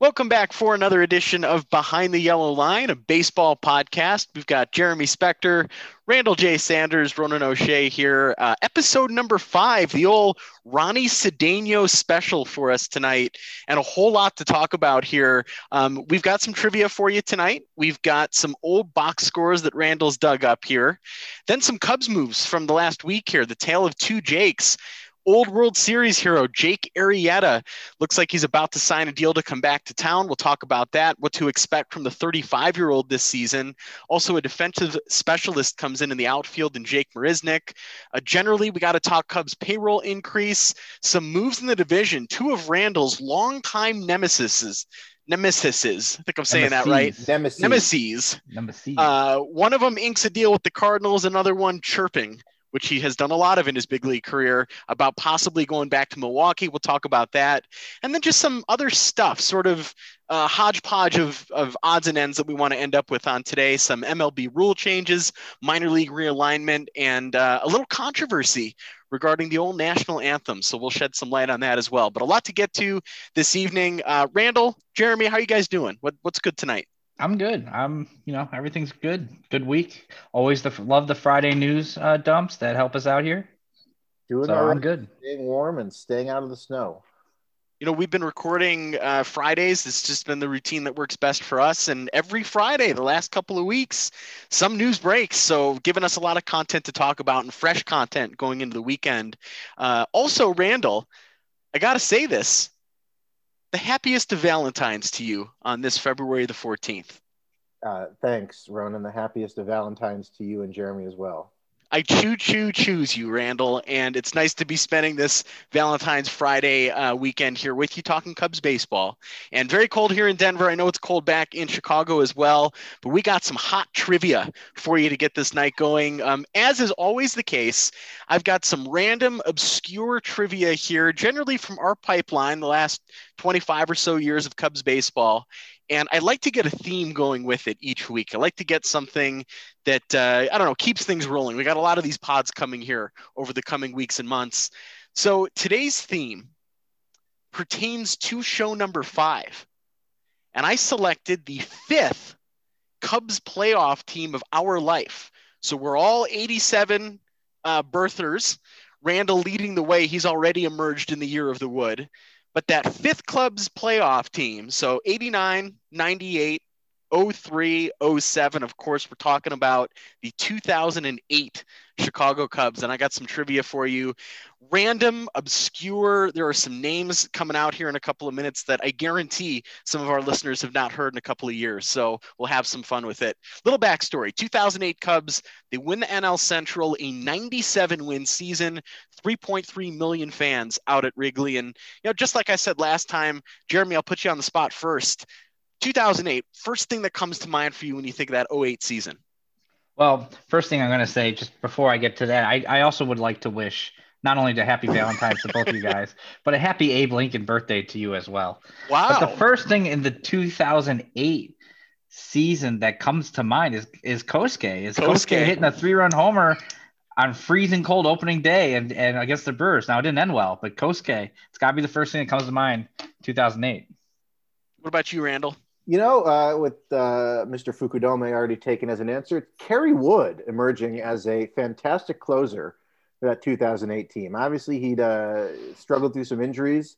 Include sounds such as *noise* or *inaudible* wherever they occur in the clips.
Welcome back for another edition of Behind the Yellow Line, a baseball podcast. We've got Jeremy Spector, Randall J. Sanders, Ronan O'Shea here. Uh, episode number five, the old Ronnie Cedeno special for us tonight, and a whole lot to talk about here. Um, we've got some trivia for you tonight. We've got some old box scores that Randall's dug up here, then some Cubs moves from the last week here, the tale of two Jakes old World Series hero Jake Arrieta looks like he's about to sign a deal to come back to town. We'll talk about that, what to expect from the 35 year old this season. Also, a defensive specialist comes in in the outfield and Jake Marisnick. Uh, generally, we got to talk Cubs payroll increase, some moves in the division, two of Randall's longtime nemesis. Nemesis, I think I'm saying Nemesis. that right. Nemesis. Nemesis. Nemesis. Uh, one of them inks a deal with the Cardinals, another one chirping which he has done a lot of in his big league career, about possibly going back to Milwaukee. We'll talk about that. And then just some other stuff, sort of uh, hodgepodge of, of odds and ends that we want to end up with on today. Some MLB rule changes, minor league realignment, and uh, a little controversy regarding the old national anthem. So we'll shed some light on that as well. But a lot to get to this evening. Uh, Randall, Jeremy, how you guys doing? What, what's good tonight? I'm good. I'm, you know, everything's good. Good week. Always the love the Friday news uh, dumps that help us out here. Doing So all I'm good. staying warm and staying out of the snow. you know, we've been recording uh, Fridays. It's just been the routine that works best for us. And every Friday, the last couple of weeks, some news breaks. So, giving us a lot of content to talk about and fresh content going into the weekend. Uh, also, Randall, I got to say this the happiest of Valentines to you on this February the 14th. Uh, thanks, Ronan. The happiest of Valentines to you and Jeremy as well. I choo choo choose you, Randall, and it's nice to be spending this Valentine's Friday uh, weekend here with you talking Cubs baseball. And very cold here in Denver. I know it's cold back in Chicago as well, but we got some hot trivia for you to get this night going. Um, as is always the case, I've got some random, obscure trivia here, generally from our pipeline, the last 25 or so years of Cubs baseball. And I like to get a theme going with it each week. I like to get something that uh, I don't know keeps things rolling. We got a lot of these pods coming here over the coming weeks and months. So today's theme pertains to show number five, and I selected the fifth Cubs playoff team of our life. So we're all 87 uh, birthers. Randall leading the way. He's already emerged in the year of the wood. But that fifth club's playoff team, so 89, 98, 03, 07, of course, we're talking about the 2008 Chicago Cubs. And I got some trivia for you. Random, obscure. There are some names coming out here in a couple of minutes that I guarantee some of our listeners have not heard in a couple of years. So we'll have some fun with it. Little backstory 2008 Cubs, they win the NL Central, a 97 win season, 3.3 million fans out at Wrigley. And, you know, just like I said last time, Jeremy, I'll put you on the spot first. 2008, first thing that comes to mind for you when you think of that 08 season? Well, first thing I'm going to say, just before I get to that, I, I also would like to wish not only a happy Valentine's to both of you *laughs* guys, but a happy Abe Lincoln birthday to you as well. Wow. But the first thing in the 2008 season that comes to mind is is Kosuke. Is Kosuke, Kosuke. hitting a three run homer on freezing cold opening day and, and against the Brewers. Now it didn't end well, but Kosuke, it's got to be the first thing that comes to mind. 2008. what about you, Randall? You know, uh, with uh, Mr. Fukudome already taken as an answer, Kerry Wood emerging as a fantastic closer for that 2008 team. Obviously, he'd uh, struggled through some injuries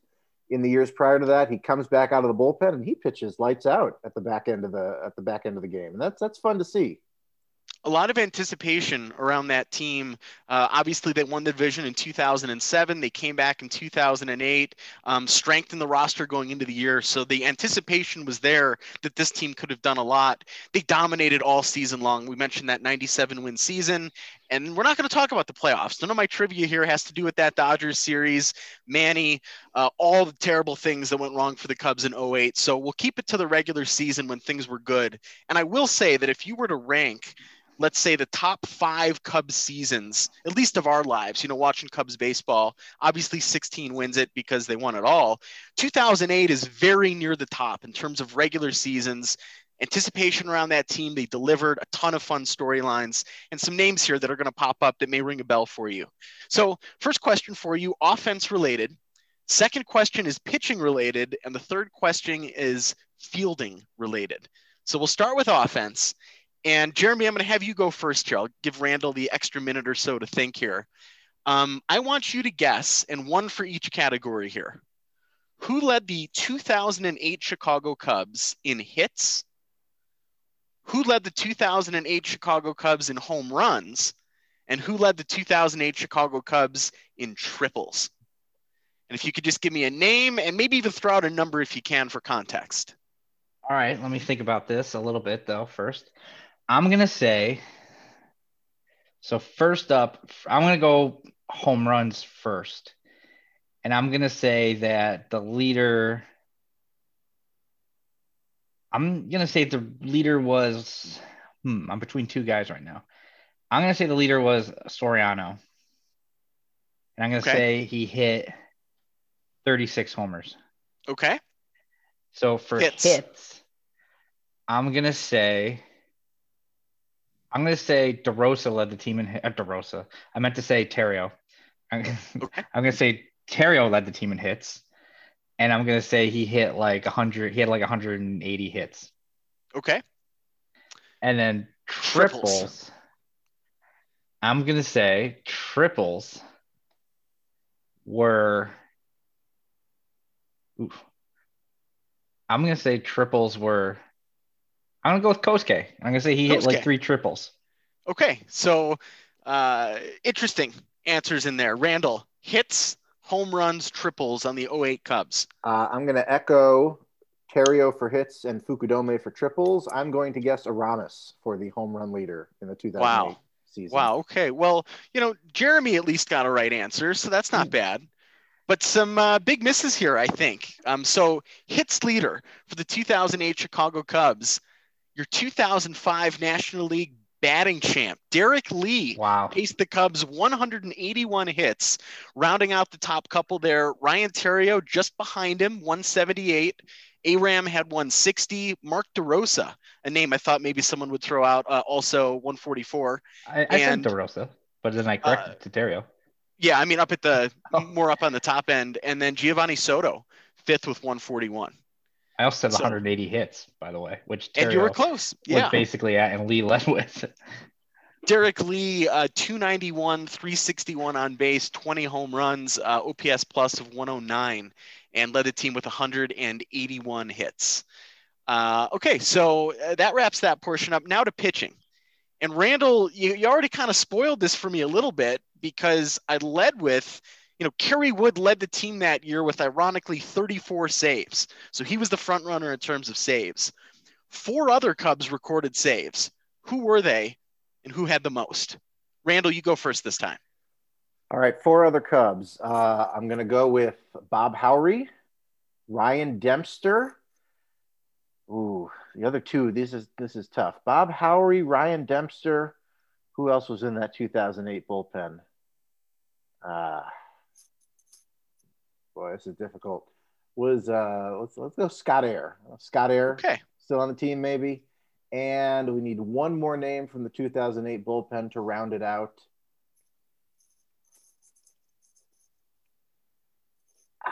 in the years prior to that. He comes back out of the bullpen and he pitches lights out at the back end of the at the back end of the game, and that's that's fun to see. A lot of anticipation around that team. Uh, obviously, they won the division in 2007. They came back in 2008, um, strengthened the roster going into the year. So the anticipation was there that this team could have done a lot. They dominated all season long. We mentioned that 97 win season. And we're not going to talk about the playoffs. None of my trivia here has to do with that Dodgers series, Manny, uh, all the terrible things that went wrong for the Cubs in 08. So we'll keep it to the regular season when things were good. And I will say that if you were to rank let's say the top five Cubs seasons, at least of our lives, you know, watching Cubs baseball. Obviously, 16 wins it because they won it all. 2008 is very near the top in terms of regular seasons. Anticipation around that team, they delivered a ton of fun storylines and some names here that are going to pop up that may ring a bell for you. So, first question for you, offense related. Second question is pitching related, and the third question is fielding related. So we'll start with offense. And Jeremy, I'm going to have you go first here. I'll give Randall the extra minute or so to think here. Um, I want you to guess, and one for each category here. Who led the 2008 Chicago Cubs in hits? Who led the 2008 Chicago Cubs in home runs? And who led the 2008 Chicago Cubs in triples? And if you could just give me a name and maybe even throw out a number if you can for context. All right, let me think about this a little bit though first. I'm going to say so first up, I'm going to go home runs first. And I'm going to say that the leader I'm going to say the leader was hmm, I'm between two guys right now. I'm going to say the leader was Soriano. And I'm going to okay. say he hit 36 homers. Okay. So for hits, hits I'm going to say I'm going to say DeRosa led the team in uh, DeRosa. I meant to say Theriot. I'm, okay. I'm going to say Theriot led the team in hits, and I'm going to say he hit like 100. He had like 180 hits. Okay. And then triples. triples. I'm going to say triples were. Oof. I'm going to say triples were I'm gonna go with Kosuke. I'm gonna say he Kosuke. hit like three triples. Okay, so uh, interesting answers in there. Randall hits, home runs, triples on the 08 Cubs. Uh, I'm gonna echo Theriot for hits and Fukudome for triples. I'm going to guess Aramis for the home run leader in the 2008 wow. season. Wow. Okay. Well, you know, Jeremy at least got a right answer, so that's not hmm. bad but some uh, big misses here, I think. Um, so hits leader for the 2008 Chicago Cubs your 2005 National League batting champ, Derrek Lee, wow. paced the Cubs 181 hits, rounding out the top couple there. Ryan Theriot just behind him, 178. Aram had 160. Mark DeRosa, a name I thought maybe someone would throw out, uh, also 144. I, I and, said DeRosa, but then I corrected uh, to Theriot. Yeah, I mean up at the *laughs* oh. more up on the top end, and then Geovany Soto, fifth with 141. I also said so, 180 hits, by the way, which Terry and you were close. Yeah, basically at and Lee *laughs* led with. Derrek Lee, uh, 291, 361 on base, 20 home runs, uh, OPS plus of 109, and led the team with 181 hits. Uh, okay, so uh, that wraps that portion up. Now to pitching. And Randall, you, you already kind of spoiled this for me a little bit because I led with you know, Kerry Wood led the team that year with ironically 34 saves. So he was the front runner in terms of saves. Four other Cubs recorded saves. Who were they and who had the most? Randall, you go first this time. All right, four other Cubs. Uh, I'm going to go with Bob Howry, Ryan Dempster. Ooh, the other two. This is this is tough. Bob Howry, Ryan Dempster. Who else was in that 2008 bullpen? Uh, boy, this is difficult. Was uh, let's let's go Scott Eyre. Scott Eyre. Okay. Still on the team, maybe. And we need one more name from the 2008 bullpen to round it out.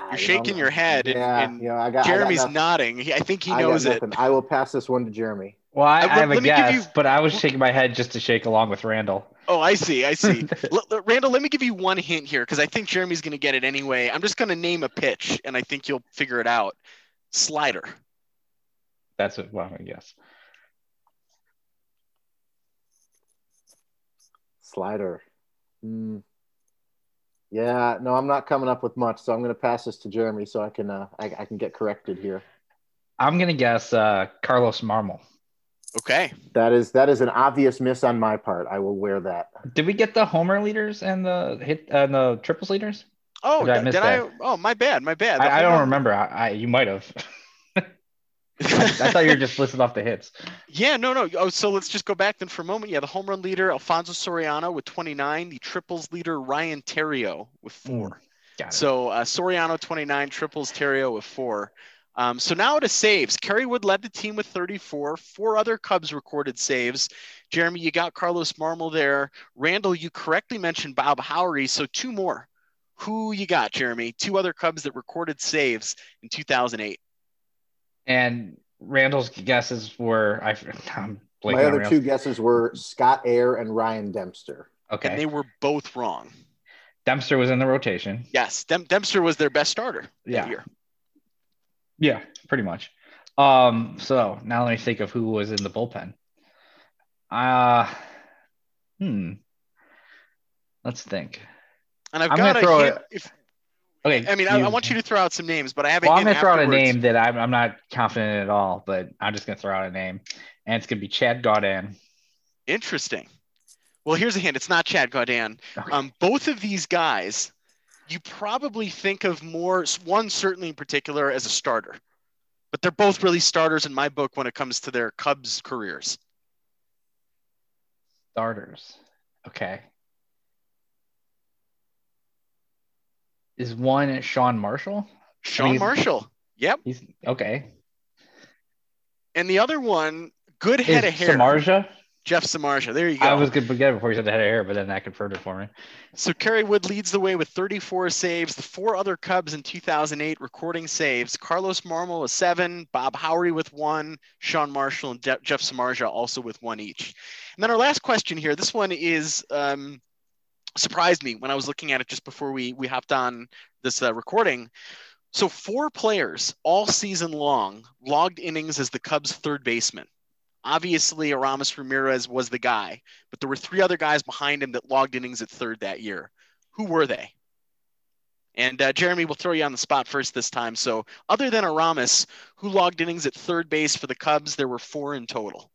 You're shaking your head, and, yeah, and I got, Jeremy's I got nodding. I think he knows it. I will pass this one to Jeremy. Well, I, I have a guess, you... but I was shaking my head just to shake along with Randall. Oh, I see. I see. *laughs* L- L- Randall, let me give you one hint here because I think Jeremy's going to get it anyway. I'm just going to name a pitch, and I think you'll figure it out. Slider. That's it. Well, I guess. Slider. Mm. Yeah, no, I'm not coming up with much, so I'm going to pass this to Jeremy so I can uh, I, I can get corrected here. I'm going to guess uh, Carlos Marmol. Okay. That is that is an obvious miss on my part. I will wear that. Did we get the homer leaders and the hit and the triples leaders? Oh, did, I, did I, Oh, my bad. My bad. I, I don't remember. I, I you might have. *laughs* I, thought you were just listing off the hits. Yeah, no, no. Oh, so let's just go back then for a moment. Yeah, the home run leader Alfonso Soriano with 29, the triples leader Ryan Theriot with four. Mm, so uh, Soriano 29, triples Theriot with four. Um, so now to saves. Kerry Wood led the team with 34. Four other Cubs recorded saves. Jeremy, you got Carlos Marmol there. Randall, you correctly mentioned Bob Howry. So two more. Who you got, Jeremy? Two other Cubs that recorded saves in 2008. And Randall's guesses were I. *laughs* I'm My other two guesses were Scott Eyre and Ryan Dempster. Okay, and they were both wrong. Dempster was in the rotation. Yes, Dem- Dempster was their best starter yeah. Yeah, pretty much. Um, so now let me think of who was in the bullpen. Uh hmm. Let's think. And I've got to hit, if, Okay. I mean, you, I, I, want you to throw out some names, but I have. Well, I'm gonna throw out a name that I'm, I'm not confident at all, but I'm just gonna throw out a name, and it's gonna be Chad Gaudin. Interesting. Well, here's a hint. It's not Chad Gaudin. Okay. Um, both of these guys, you probably think of more. One certainly in particular as a starter, but they're both really starters in my book when it comes to their Cubs careers. Starters. Okay. is one Sean Marshall? Sean Marshall. Yep. He's okay. And the other one, good head is of hair. Samardzija? Jeff Samardzija. There you go. I was going to forget before you said the head of hair, but then that confirmed it for me. So Kerry Wood leads the way with 34 saves. The four other Cubs in 2008 recording saves. Carlos Marmol with seven, Bob Howry with one, Sean Marshall and De- Jeff Samardzija also with one each. And then our last question here. This one is um, surprised me when I was looking at it just before we we hopped on this uh, recording. So four players all season long logged innings as the Cubs' third baseman. Obviously, Aramis Ramirez was the guy, but there were three other guys behind him that logged innings at third that year. Who were they? And uh, Jeremy, we'll throw you on the spot first this time. So, other than Aramis, who logged innings at third base for the Cubs? There were four in total.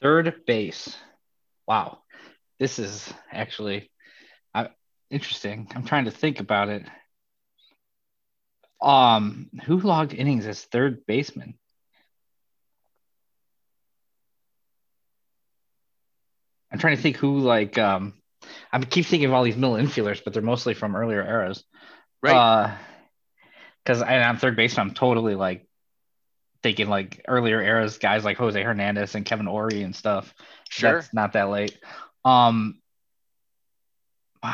Third base. Wow this is actually uh, interesting. I'm trying to think about it. Um, who logged innings as third baseman? I'm trying to think who like um I keep thinking of all these middle infielders, but they're mostly from earlier eras. Right. Uh because I'm third baseman, I'm totally like thinking like earlier eras, guys like Jose Hernandez and Kevin Orie and stuff. Sure. That's not that late. Um,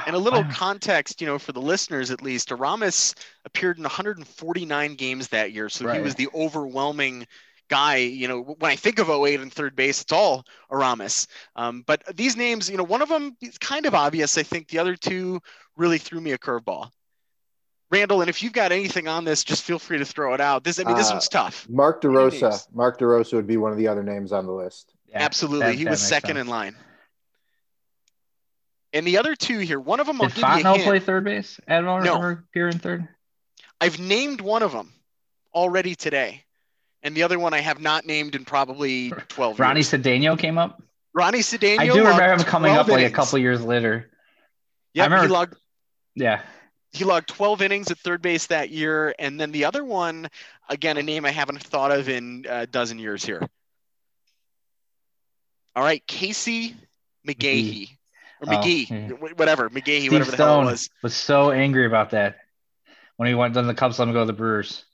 and a little context, you know, for the listeners at least, Aramis appeared in 149 games that year, so right. he was the overwhelming guy. You know, when I think of 08 and third base, it's all Aramis. Um, but these names, you know, one of them is kind of obvious. I think the other two really threw me a curveball. Randall, and if you've got anything on this, just feel free to throw it out. This, I mean, this uh, one's tough. Mark DeRosa. Mark DeRosa would be one of the other names on the list. Yeah, Absolutely, that, he that was second sense. in line. And the other two here, one of them I'll Did give Fontenot you play third base? Admiral no. appear in third? I've named one of them already today, and the other one I have not named in probably 12 Ronnie years. Cedeno came up? Ronnie Cedeno. I do remember him coming up innings. like a couple years later. Yeah, remember, he logged. Yeah. He logged 12 innings at third base that year, and then the other one, again, a name I haven't thought of in a dozen years here. All right, Casey McGehee. Mm-hmm or McGee, oh, yeah. whatever McGee, Steve whatever the Stone hell it was. Was so angry about that when he went. Then the Cubs let him go to the Brewers.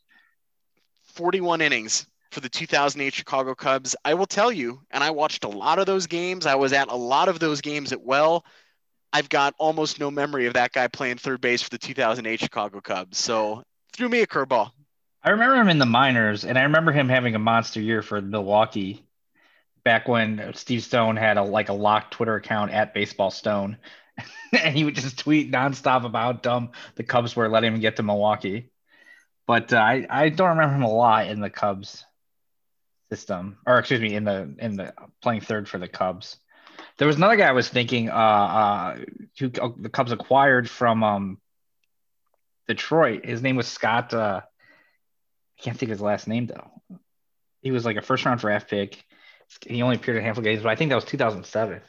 Forty-one innings for the 2008 Chicago Cubs. I will tell you, and I watched a lot of those games. I was at a lot of those games at well. I've got almost no memory of that guy playing third base for the 2008 Chicago Cubs. So threw me a curveball. I remember him in the minors, and I remember him having a monster year for Milwaukee back when Steve Stone had a like a locked Twitter account at Baseball Stone, *laughs* and he would just tweet nonstop about how dumb the Cubs were letting him get to Milwaukee. But uh, I I don't remember him a lot in the Cubs system, or excuse me, in the in the playing third for the Cubs. There was another guy I was thinking, uh, uh, who uh, the Cubs acquired from um, Detroit. His name was Scott. Uh, I can't think of his last name though. He was like a first round draft pick. He only appeared in a handful of games, but I think that was 2007.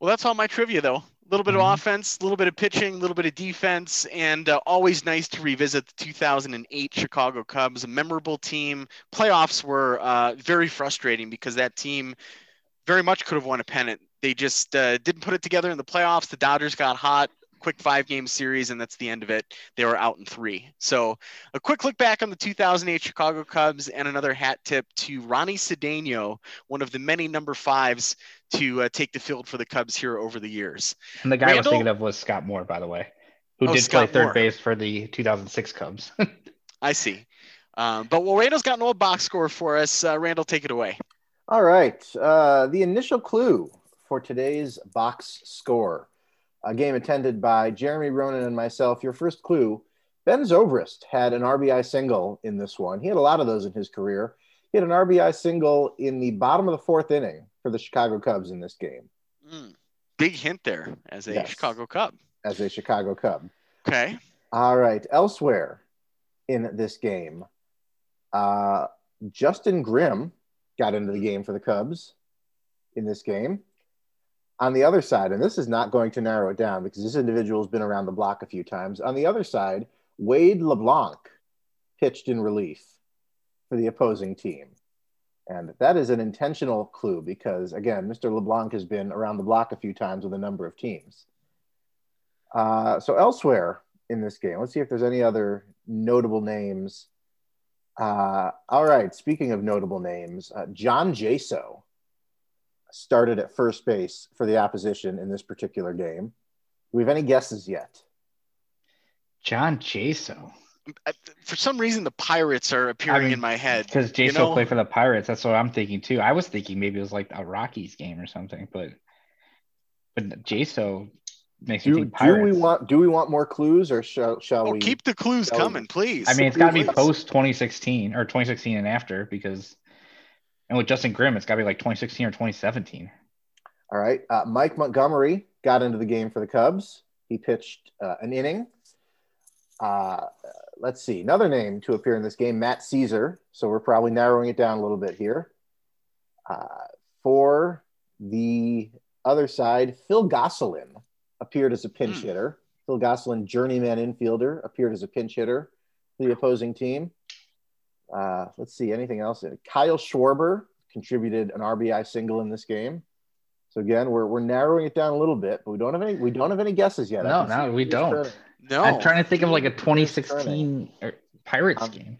Well, that's all my trivia, though. A little bit mm-hmm. of offense, a little bit of pitching, a little bit of defense, and uh, always nice to revisit the 2008 Chicago Cubs, a memorable team. Playoffs were uh, very frustrating because that team very much could have won a pennant. They just uh, didn't put it together in the playoffs. The Dodgers got hot quick five game series, and that's the end of it. They were out in three. So a quick look back on the 2008 Chicago Cubs and another hat tip to Ronnie Cedeno, one of the many number fives to uh, take the field for the Cubs here over the years. And the guy Randall, I was thinking of was Scott Moore, by the way, who oh, did Scott play third Moore. base for the 2006 Cubs. *laughs* I see. Um, but well, Randall's got an old box score for us. Uh, Randall, take it away. All right. Uh, the initial clue for today's box score, a game attended by Jeremy Ronan and myself. Your first clue Ben Zobrist had an RBI single in this one. He had a lot of those in his career. He had an RBI single in the bottom of the fourth inning for the Chicago Cubs in this game. Mm, big hint there as a yes. Chicago Cub. As a Chicago Cub. Okay. All right. Elsewhere in this game, uh, Justin Grimm got into the game for the Cubs in this game. On the other side, and this is not going to narrow it down because this individual has been around the block a few times. On the other side, Wade LeBlanc pitched in relief for the opposing team. And that is an intentional clue because, again, Mr. LeBlanc has been around the block a few times with a number of teams. Uh, so, elsewhere in this game, let's see if there's any other notable names uh, all right. Speaking of notable names, uh, John Jaso started at first base for the opposition in this particular game. Do we have any guesses yet? John Jaso. For some reason, the Pirates are appearing I mean, in my head. Because Jaso you know? played for the Pirates. That's what I'm thinking too. I was thinking maybe it was like a Rockies game or something, but but Jaso makes do, do we want do we want more clues or shall, shall oh, we keep the clues coming we, please i mean it's got to be post 2016 or 2016 and after because and with justin grimm it's got to be like 2016 or 2017 all right uh, mike montgomery got into the game for the cubs he pitched uh, an inning uh, let's see another name to appear in this game matt caesar so we're probably narrowing it down a little bit here uh, for the other side phil gosselin appeared as a pinch mm. hitter. Phil Gosselin, journeyman infielder, appeared as a pinch hitter for the opposing team. Uh, let's see, anything else? Kyle Schwarber contributed an RBI single in this game. So again, we're, we're narrowing it down a little bit, but we don't have any we don't have any guesses yet. No, no, we don't. Turning. No, I'm trying to think of like a 2016 Pirates on, game.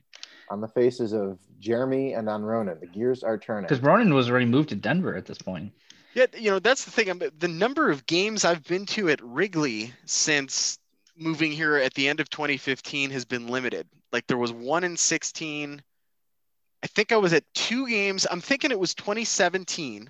On the faces of Jeremy and on Ronan, the gears are turning. Because Ronan was already moved to Denver at this point. Yeah, you know that's the thing. I'm, the number of games I've been to at Wrigley since moving here at the end of 2015 has been limited. Like there was one in 16. I think I was at two games. I'm thinking it was 2017,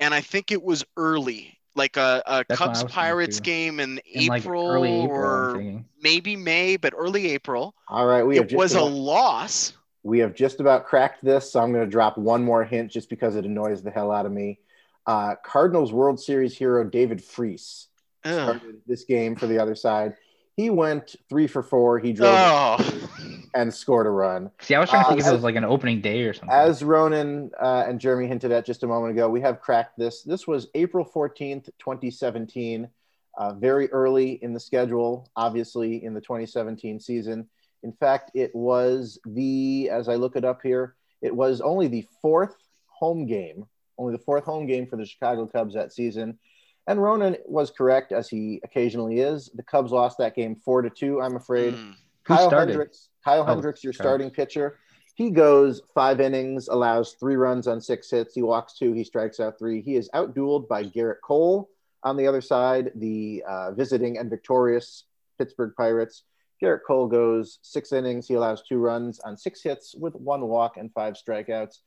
and I think it was early, like a, a Cubs Pirates game in, in April, like April, or maybe May, but early April. All right, we it was about, a loss. We have just about cracked this, so I'm going to drop one more hint just because it annoys the hell out of me. Uh, Cardinals World Series hero David Freese started this game for the other side. He went three for four. He drove oh. And scored a run. See, I was trying to think uh, if it was like an opening day or something. As Ronan uh, and Jeremy hinted at just a moment ago, we have cracked this. This was April 14th, 2017, uh, very early in the schedule, obviously in the 2017 season. In fact, it was the, as I look it up here, it was only the fourth home game only the fourth home game for the Chicago Cubs that season. And Ronan was correct, as he occasionally is. The Cubs lost that game four to two. I'm afraid. Mm. Kyle Hendricks, Kyle oh, Hendricks, your starting pitcher. He goes five innings, allows three runs on six hits. He walks two, he strikes out three. He is outdueled by Gerrit Cole on the other side, the uh, visiting and victorious Pittsburgh Pirates. Gerrit Cole goes six innings. He allows two runs on six hits with one walk and five strikeouts.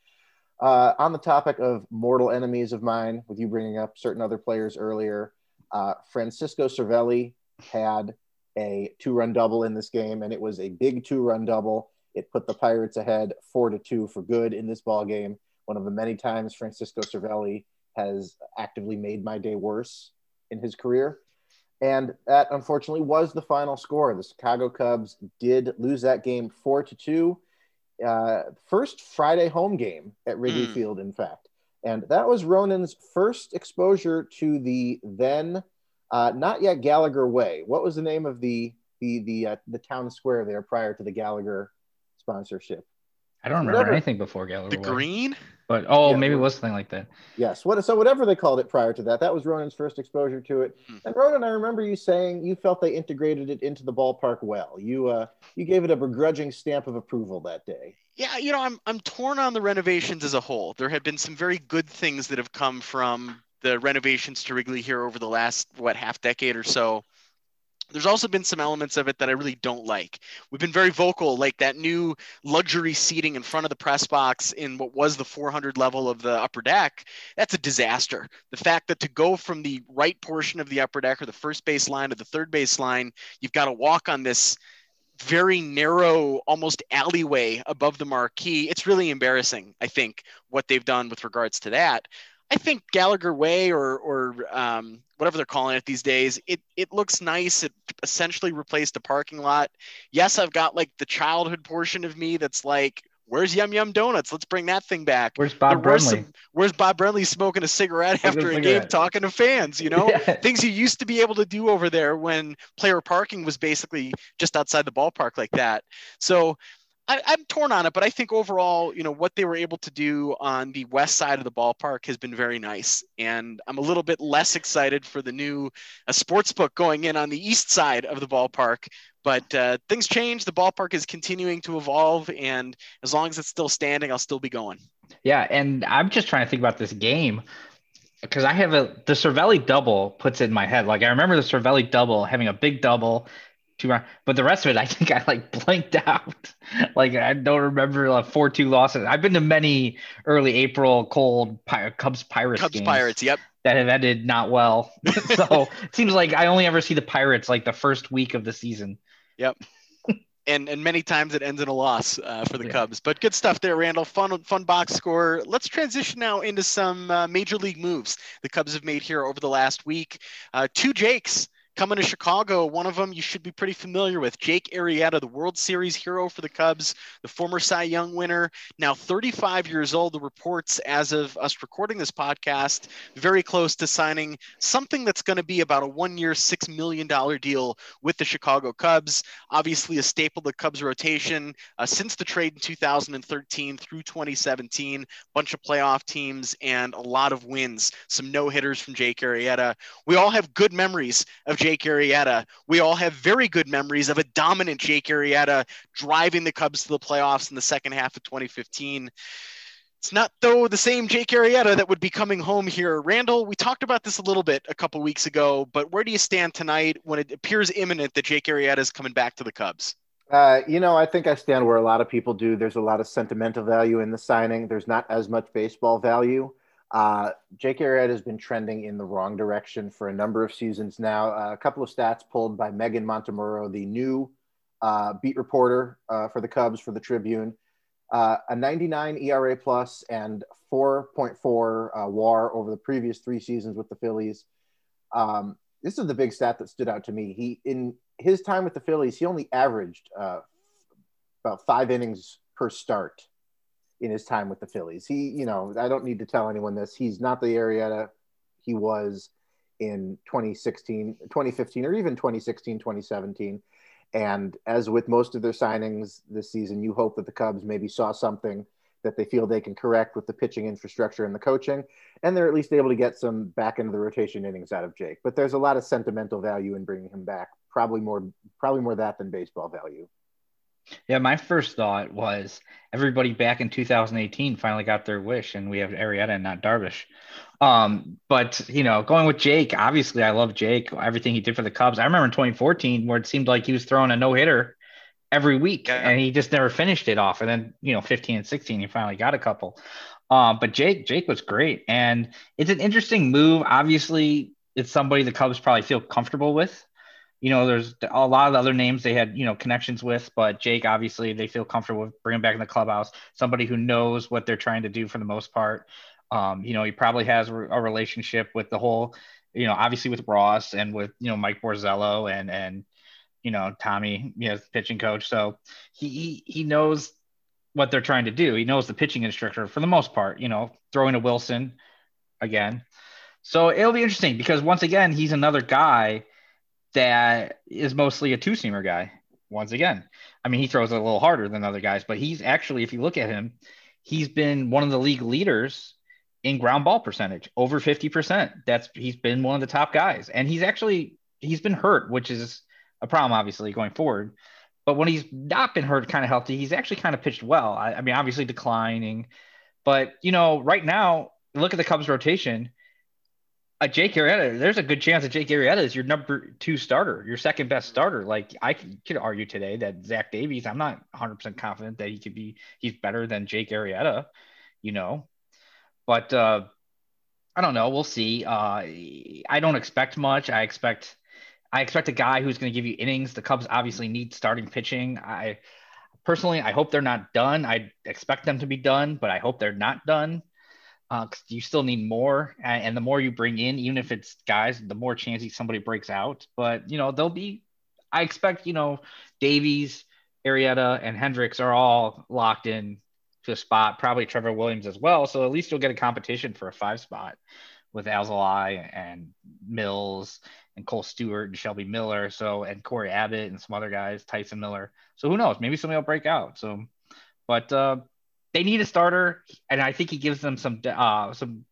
Uh, on the topic of mortal enemies of mine, with you bringing up certain other players earlier, uh, Francisco Cervelli had a two-run double in this game, and it was a big two-run double. It put the Pirates ahead four to two for good in this ball game. One of the many times Francisco Cervelli has actively made my day worse in his career. And that unfortunately was the final score. The Chicago Cubs did lose that game four to two uh, first Friday home game at Wrigley mm. Field, in fact. And that was Ronan's first exposure to the then uh, not yet Gallagher Way. What was the name of the the the uh, the town square there prior to the Gallagher sponsorship? I don't remember whatever. anything before Gallagher. The Way. green. But oh, yeah, maybe it was something like that. Yes. What so whatever they called it prior to that, that was Ronan's first exposure to it. Mm-hmm. And Ronan, I remember you saying you felt they integrated it into the ballpark well. You uh you gave it a begrudging stamp of approval that day. Yeah, you know, I'm I'm torn on the renovations as a whole. There have been some very good things that have come from the renovations to Wrigley here over the last what half decade or so there's also been some elements of it that I really don't like. We've been very vocal, like that new luxury seating in front of the press box in what was the 400 level of the upper deck. That's a disaster. The fact that to go from the right portion of the upper deck or the first base line to the third base line, you've got to walk on this very narrow, almost alleyway above the marquee. It's really embarrassing, I think, what they've done with regards to that. I think Gallagher Way or or um, whatever they're calling it these days, it it looks nice. It essentially replaced a parking lot. Yes, I've got like the childhood portion of me that's like, where's Yum Yum Donuts? Let's bring that thing back. Where's Bob Brenly? Some, where's Bob Brenly smoking a cigarette after a, a game, talking to fans? You know, *laughs* yeah. things you used to be able to do over there when player parking was basically just outside the ballpark like that. So I, am torn on it, but I think overall, you know, what they were able to do on the west side of the ballpark has been very nice. And I'm a little bit less excited for the new uh, sports book going in on the east side of the ballpark. But uh, things change. The ballpark is continuing to evolve. And as long as it's still standing, I'll still be going. Yeah. And I'm just trying to think about this game because I have a the Cervelli double puts it in my head. Like I remember the Cervelli double having a big double two round. But the rest of it, I think I like blanked out. *laughs* like I don't remember like four two losses. I've been to many early April cold Cubs Pirates Cubs Pirates. Yep. That have ended not well. *laughs* so it seems like I only ever see the Pirates like the first week of the season. Yep. and and many times it ends in a loss uh, for the yeah. Cubs. But good stuff there, Randall. Fun fun box score. Let's transition now into some uh, major league moves the Cubs have made here over the last week. Uh, two Jakes Coming to Chicago, one of them you should be pretty familiar with Jake Arrieta, the World Series hero for the Cubs, the former Cy Young winner, now 35 years old. The reports, as of us recording this podcast, very close to signing something that's going to be about a one year, $6 million deal with the Chicago Cubs. Obviously, a staple of the Cubs rotation uh, since the trade in 2013 through 2017. Bunch of playoff teams and a lot of wins. Some no hitters from Jake Arrieta. We all have good memories of Jake Arrieta. We all have very good memories of a dominant Jake Arrieta driving the Cubs to the playoffs in the second half of 2015. It's not though the same Jake Arrieta that would be coming home here. Randall, we talked about this a little bit a couple weeks ago, but where do you stand tonight when it appears imminent that Jake Arrieta is coming back to the Cubs? Uh, you know, I think I stand where a lot of people do. There's a lot of sentimental value in the signing. There's not as much baseball value. Uh, Jake Arrieta has been trending in the wrong direction for a number of seasons now. Uh, a couple of stats pulled by Meghan Montemurro, the new uh, beat reporter uh, for the Cubs for the Tribune. Uh, a 99 ERA plus and 4.4 uh, WAR over the previous three seasons with the Phillies. Um, this is the big stat that stood out to me. He in his time with the Phillies, he only averaged about five innings per start in his time with the Phillies. He, you know, I don't need to tell anyone this. He's not the Arrieta he was in 2016, 2015, or even 2016, 2017. And as with most of their signings this season, you hope that the Cubs maybe saw something that they feel they can correct with the pitching infrastructure and the coaching, and they're at least able to get some back into the rotation innings out of Jake. But there's a lot of sentimental value in bringing him back. Probably more, probably more that than baseball value. Yeah, my first thought was everybody back in 2018 finally got their wish, and we have Arrieta and not Darvish. Um, but you know, going with Jake, obviously, I love Jake. Everything he did for the Cubs. I remember in 2014 where it seemed like he was throwing a no hitter every week, yeah. and he just never finished it off. And then you know, 15 and 16, he finally got a couple. Um, but Jake, Jake was great, and it's an interesting move. Obviously, it's somebody the Cubs probably feel comfortable with you know, there's a lot of other names they had, you know, connections with, but Jake, obviously, they feel comfortable with bringing back in the clubhouse, somebody who knows what they're trying to do for the most part. Um, you know, he probably has a relationship with the whole, you know, obviously with Ross and with, you know, Mike Borzello and, and, you know, Tommy, you know, pitching coach. So he, he, he knows what they're trying to do. He knows the pitching instructor for the most part, you know, throwing a Willson again. So it'll be interesting because once again, he's another guy that is mostly a two seamer guy. once again. I mean, he throws a little harder than other guys, but he's actually, if you look at him, he's been one of the league leaders in ground ball percentage, over 50%. That's he's been one of the top guys. And he's actually he's been hurt, which is a problem, obviously, going forward. But when he's not been hurt, kind of healthy, he's actually kind of pitched well. I, I mean, obviously declining, but you know, right now, look at the Cubs rotation. Uh, Jake Arrieta, there's a good chance that Jake Arrieta is your number two starter, your second best starter. Like I could argue today that Zach Davies, I'm not 100% confident that he could be, he's better than Jake Arrieta, you know. But uh, I don't know. We'll see. Uh, I don't expect much. I expect I expect a guy who's going to give you innings. The Cubs obviously need starting pitching. I personally, I hope they're not done. I expect them to be done, but I hope they're not done because uh, you still need more. And the more you bring in, even if it's guys, the more chances somebody breaks out. But you know, they'll be. I expect you know, Davies, Arrieta, and Hendricks are all locked in to a spot. Probably Trevor Williams as well. So at least you'll get a competition for a five spot with Alzolay and Mills and Kohl Stewart and Shelby Miller. So and Cory Abbott and some other guys, Tyson Miller. So who knows? Maybe somebody will break out. So, but uh, they need a starter, and I think he gives them some uh, some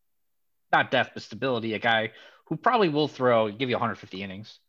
not depth but stability. A guy who probably will throw, give you 150 innings.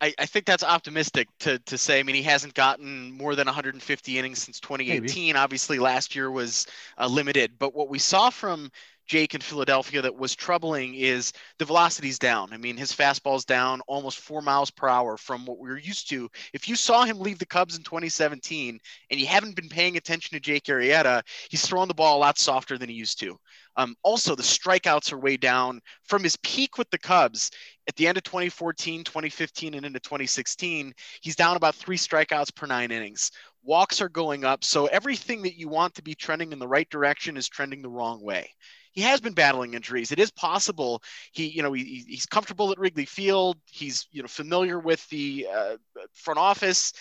I, I, think that's optimistic to, to say. I mean, he hasn't gotten more than 150 innings since 2018. Maybe. Obviously, last year was uh, limited. But what we saw from Jake in Philadelphia that was troubling is the velocity's down. I mean, his fastball's down almost four miles per hour from what we were used to. If you saw him leave the Cubs in 2017 and you haven't been paying attention to Jake Arrieta, he's throwing the ball a lot softer than he used to. Um, also, the strikeouts are way down from his peak with the Cubs at the end of 2014, 2015, and into 2016. He's down about three strikeouts per nine innings. Walks are going up. So everything that you want to be trending in the right direction is trending the wrong way he has been battling injuries. It is possible he, you know, he, he's comfortable at Wrigley Field. He's, you know, familiar with the uh, front office.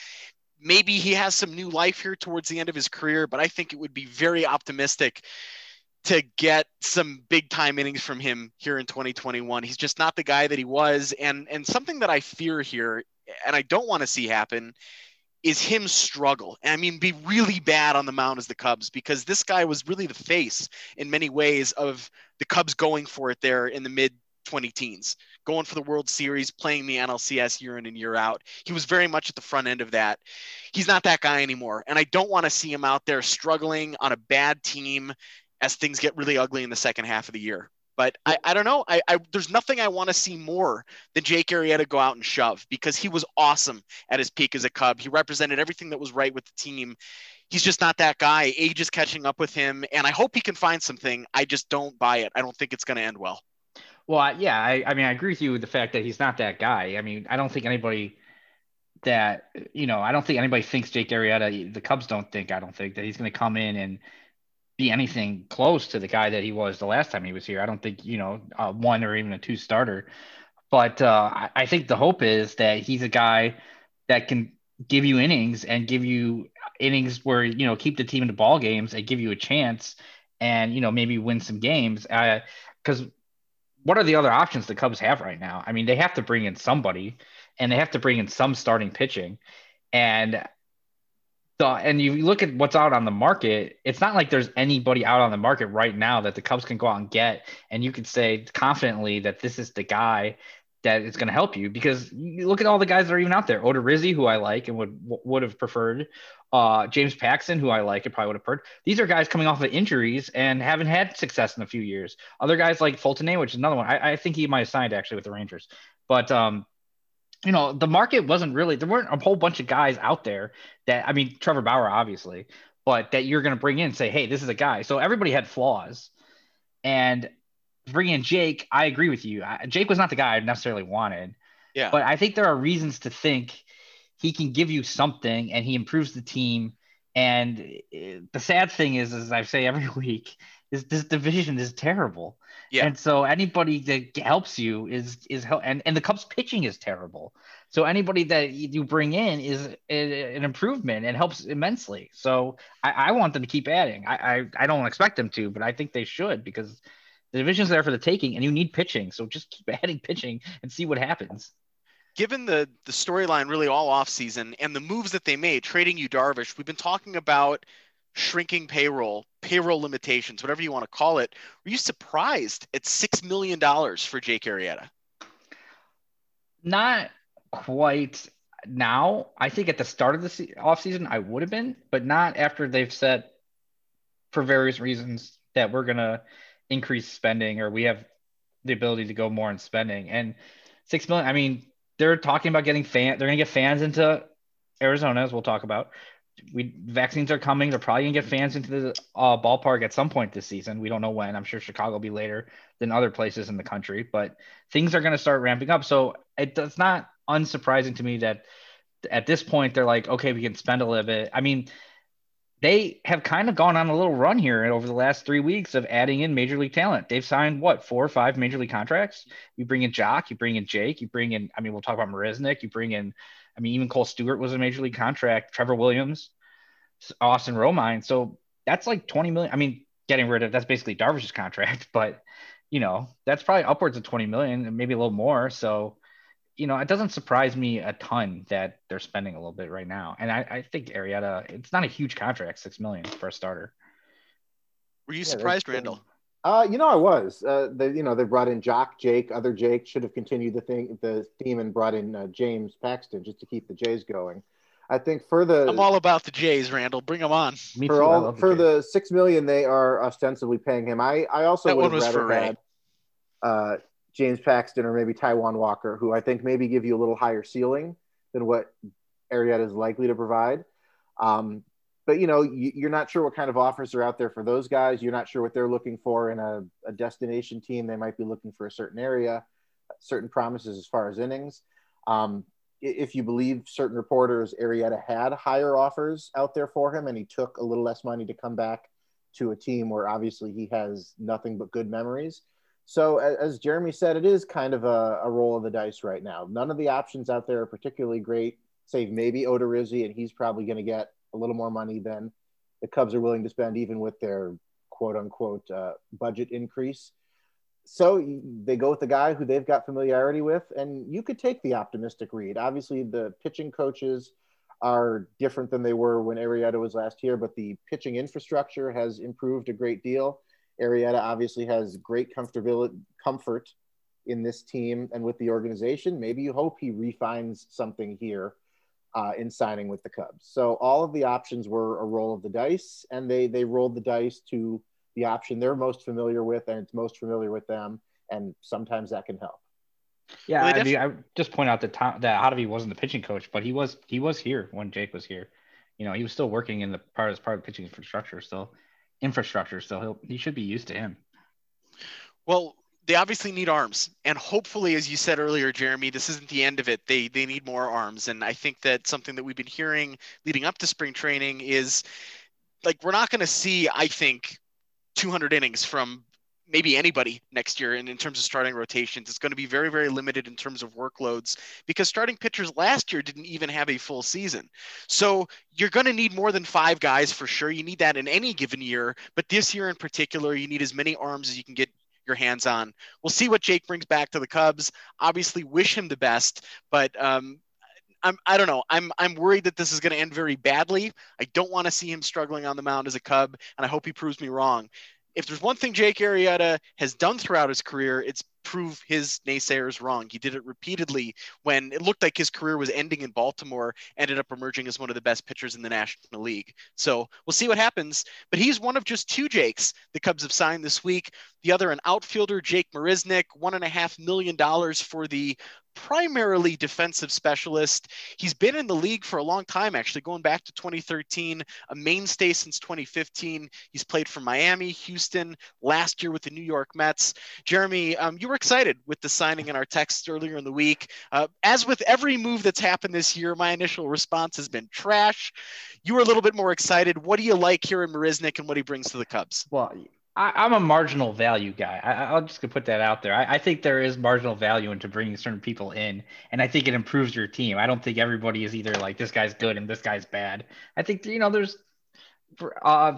Maybe he has some new life here towards the end of his career, but I think it would be very optimistic to get some big time innings from him here in 2021. He's just not the guy that he was, and and something that I fear here, and I don't want to see happen, is him struggle. I mean, be really bad on the mound as the Cubs because this guy was really the face in many ways of the Cubs going for it there in the mid 20 teens, going for the World Series, playing the NLCS year in and year out. He was very much at the front end of that. He's not that guy anymore. And I don't want to see him out there struggling on a bad team as things get really ugly in the second half of the year. But I, I don't know. I, I there's nothing I want to see more than Jake Arrieta go out and shove because he was awesome at his peak as a Cub. He represented everything that was right with the team. He's just not that guy. Age is catching up with him, and I hope he can find something. I just don't buy it. I don't think it's going to end well. Well, yeah, I, I mean, I agree with you with the fact that he's not that guy. I mean, I don't think anybody that you know, I don't think anybody thinks Jake Arrieta. The Cubs don't think. I don't think that he's going to come in and be anything close to the guy that he was the last time he was here. I don't think, you know, one or even a two starter. But uh, I, I think the hope is that he's a guy that can give you innings and give you innings where, you know, keep the team in the ball games and give you a chance and, you know, maybe win some games. Because uh, what are the other options the Cubs have right now? I mean, they have to bring in somebody and they have to bring in some starting pitching. And so, and you look at what's out on the market, it's not like there's anybody out on the market right now that the Cubs can go out and get. And you could say confidently that this is the guy that is going to help you because you look at all the guys that are even out there. Odorizzi, who I like and would would have preferred. Uh, James Paxton, who I like and probably would have preferred. These are guys coming off of injuries and haven't had success in a few years. Other guys like Fulton, which is another one. I, I think he might have signed actually with the Rangers. But um, you know, the market wasn't really there weren't a whole bunch of guys out there that I mean, Trevor Bauer obviously, but that you're going to bring in and say, hey, this is a guy. So everybody had flaws, and bringing in Jake, I agree with you. Jake was not the guy I necessarily wanted. Yeah. But I think there are reasons to think he can give you something, and he improves the team. And eh, the sad thing is, as I say every *laughs* week, is this division is terrible. Yeah. And so anybody that helps you is is help and, and the Cubs pitching is terrible. So anybody that you bring in is an improvement and helps immensely. So I, I want them to keep adding. I, I, I don't expect them to, but I think they should because the division's there for the taking and you need pitching. So just keep adding pitching and see what happens. given the the storyline really all off season and the moves that they made, trading you Darvish, we've been talking about shrinking payroll, payroll limitations, whatever you want to call it. Were you surprised at six million dollars for Jake Arrieta? Not quite now. I think at the start of the se- offseason, I would have been, but not after they've said, for various reasons, that we're going to increase spending or we have the ability to go more in spending. And six million, I mean, they're talking about getting fan, they're going to get fans into Arizona, as we'll talk about. We vaccines are coming. They're probably gonna get fans into the uh, ballpark at some point this season. We don't know when. I'm sure Chicago will be later than other places in the country, but things are gonna start ramping up. So it's not unsurprising to me that at this point they're like, okay, we can spend a little bit. I mean, they have kind of gone on a little run here over the last three weeks of adding in major league talent. They've signed what four or five major league contracts. You bring in Joc, you bring in Jake, you bring in. I mean, we'll talk about Marisnick. You bring in. I mean, even Kohl Stewart was a major league contract. Trevor Williams, Austin Romine. So that's like twenty million. I mean, getting rid of that's basically Darvish's contract, *laughs* but you know that's probably upwards of twenty million, and maybe a little more. So you know, it doesn't surprise me a ton that they're spending a little bit right now. And I, I think Arrieta, it's not a huge contract, six million for a starter. Were you yeah, surprised, Randall? Uh, you know, I was. Uh, they, you know, they brought in Joc, Jake, other Jake should have continued the thing, the theme, and brought in uh, James Paxton just to keep the Jays going. I think for the, I'm all about the Jays, Randall. Bring them on. Me for too, all for the, the, six million they are ostensibly paying him. I I also that would have rather had uh, James Paxton or maybe Taijuan Walker, who I think maybe give you a little higher ceiling than what Arrieta is likely to provide. Um, but you know, you, are not sure what kind of offers are out there for those guys. You're not sure what they're looking for in a, a destination team. They might be looking for a certain area, certain promises as far as innings. Um, if you believe certain reporters, Arrieta had higher offers out there for him, and he took a little less money to come back to a team where obviously he has nothing but good memories. So, as Jeremy said, it is kind of a, a, roll of the dice right now. None of the options out there are particularly great, save maybe Odorizzi, and he's probably going to get a little more money than the Cubs are willing to spend, even with their quote unquote uh, budget increase. So they go with the guy who they've got familiarity with, and you could take the optimistic read. Obviously, the pitching coaches are different than they were when Arrieta was last here, but the pitching infrastructure has improved a great deal Arrieta obviously has great comfortability, comfort in this team and with the organization. Maybe you hope he refines something here uh, in signing with the Cubs. So all of the options were a roll of the dice, and they they rolled the dice to the option they're most familiar with, and it's most familiar with them, and sometimes that can help. Yeah, well, I, mean, I just point out that Tom, that Hottovy wasn't the pitching coach, but he was he was here when Jake was here. You know, he was still working in the part as part of the pitching infrastructure still infrastructure, so he'll he should be used to him. Well, they obviously need arms, and hopefully, as you said earlier, Jeremy, this isn't the end of it. They they need more arms, and I think that something that we've been hearing leading up to spring training is like we're not going to see, I think, 200 innings from maybe anybody next year and in terms of starting rotations. It's going to be very very limited in terms of workloads because starting pitchers last year didn't even have a full season. So you're going to need more than five guys for sure. You need that in any given year. But this year in particular you need as many arms as you can get your hands on we'll see what jake brings back to the cubs obviously wish him the best but um, I'm, I don't know. I'm, I'm worried that this is going to end very badly. I don't want to see him struggling on the mound as a Cub, and I hope he proves me wrong if there's one thing Jake Arrieta has done throughout his career, it's prove his naysayers wrong. He did it repeatedly when it looked like his career was ending in Baltimore, ended up emerging as one of the best pitchers in the National League. So we'll see what happens. But he's one of just two Jakes the Cubs have signed this week. The other, an outfielder, Jake a half million dollars for the primarily defensive specialist. He's been in the league for a long time, actually, going back to 2013, a mainstay since 2015. He's played for Miami, Houston, last year with the New York Mets. Jeremy, um, you were excited with the signing in our text earlier in the week. Uh, as with every move that's happened this year, my initial response has been trash. You were a little bit more excited. What do you like here in Marisnick and what he brings to the Cubs? Well, I, am a marginal value guy. I, will just put that out there. I, I, think there is marginal value into bringing certain people in, and I think it improves your team. I don't think everybody is either like this guy's good and this guy's bad. I think you know there's, uh,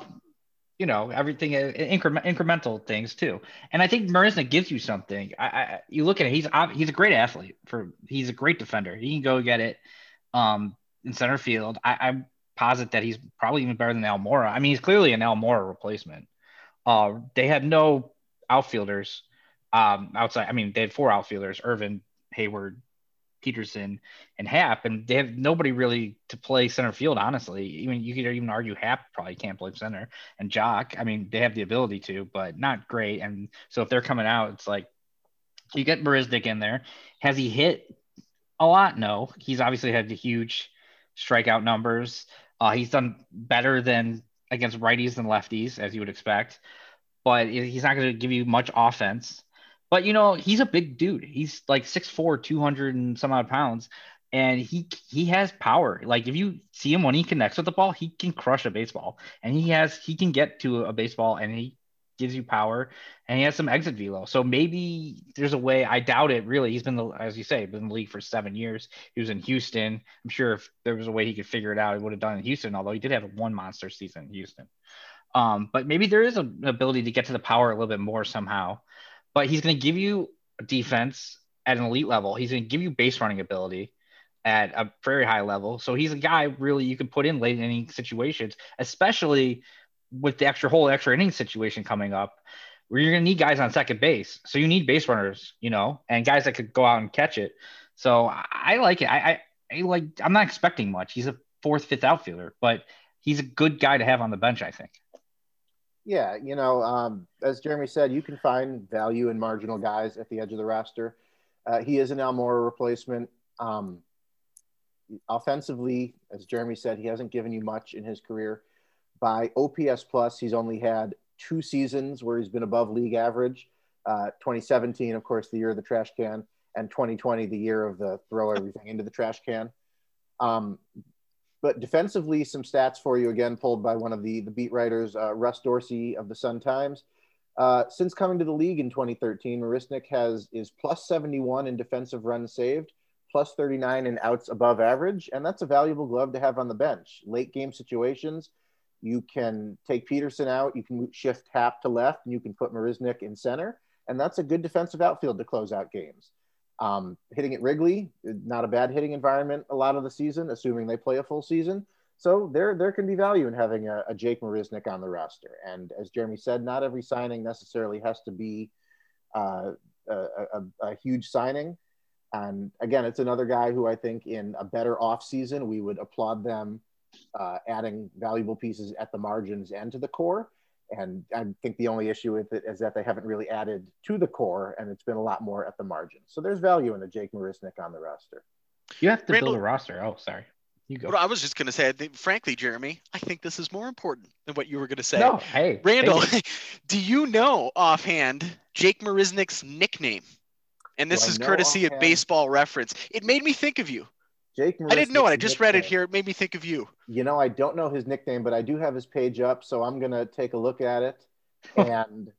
you know everything uh, increment, incremental things too. And I think Marisnick gives you something. I, I you look at it, he's he's a great athlete. For he's a great defender. He can go get it um, in center field. I, I'm posit that he's probably even better than Almora. I mean, he's clearly an Almora replacement. Uh, they had no outfielders um, outside. I mean, they had four outfielders: Ervin, Heyward, Pederson, and Happ, and they have nobody really to play center field. Honestly, even you could even argue Happ probably can't play center, and Joc. I mean, they have the ability to, but not great. And so if they're coming out, it's like you get Marisnick in there. Has he hit a lot? No, he's obviously had huge strikeout numbers. Uh, he's done better than against righties than lefties, as you would expect, but he's not going to give you much offense. But you know, he's a big dude. He's like 6'4, 200 and some odd pounds. And he he has power. Like if you see him when he connects with the ball, he can crush a baseball. And he has he can get to a baseball and he gives you power and he has some exit velo. So maybe there's a way. I doubt it really. He's been the as you say, been in the league for seven years. He was in Houston. I'm sure if there was a way he could figure it out, he would have done it in Houston, although he did have one monster season in Houston. Um, but maybe there is an ability to get to the power a little bit more somehow but he's going to give you defense at an elite level. He's going to give you base running ability at a very high level. So he's a guy really you can put in late inning situations, especially with the extra whole extra inning situation coming up, where you're going to need guys on second base. So you need base runners, you know, and guys that could go out and catch it. So I, like it. I, I, I like. I'm not expecting much. He's a fourth, fifth outfielder, but he's a good guy to have on the bench. I think. Yeah, you know, um, as Jeremy said, you can find value in marginal guys at the edge of the roster. Uh, he is an Almora replacement. Um, offensively, as Jeremy said, he hasn't given you much in his career. By OPS plus, he's only had two seasons where he's been above league average. Uh, 2017, of course, the year of the trash can, and 2020, the year of the throw everything into the trash can. Um, but defensively, some stats for you again, pulled by one of the, the beat writers, uh, Russ Dorsey of the Sun Times. Uh, since coming to the league in 2013, Marisnick has is plus 71 in defensive runs saved, plus 39 in outs above average, and that's a valuable glove to have on the bench. Late game situations, you can take Pederson out, you can shift Happ to left, and you can put Marisnick in center, and that's a good defensive outfield to close out games. Um, hitting at Wrigley, not a bad hitting environment a lot of the season, assuming they play a full season. So there, there can be value in having a, a Jake Marisnick on the roster. And as Jeremy said, not every signing necessarily has to be uh, a, a, a, huge signing. And again, it's another guy who I think in a better offseason, we would applaud them uh, adding valuable pieces at the margins and to the core. And I think the only issue with it is that they haven't really added to the core, and it's been a lot more at the margin. So there's value in the Jake Marisnick on the roster. You have to Randall, build a roster. Oh, sorry. You go. Well, I was just going to say, think, frankly, Jeremy, I think this is more important than what you were going to say. No, hey, Randall, *laughs* do you know offhand Jake Marisnick's nickname? And this is courtesy offhand? of Baseball Reference. It made me think of you. Jake. I didn't know it. I just nickname. read it here. It made me think of you. You know, I don't know his nickname, but I do have his page up, so I'm gonna take a look at it, *laughs* and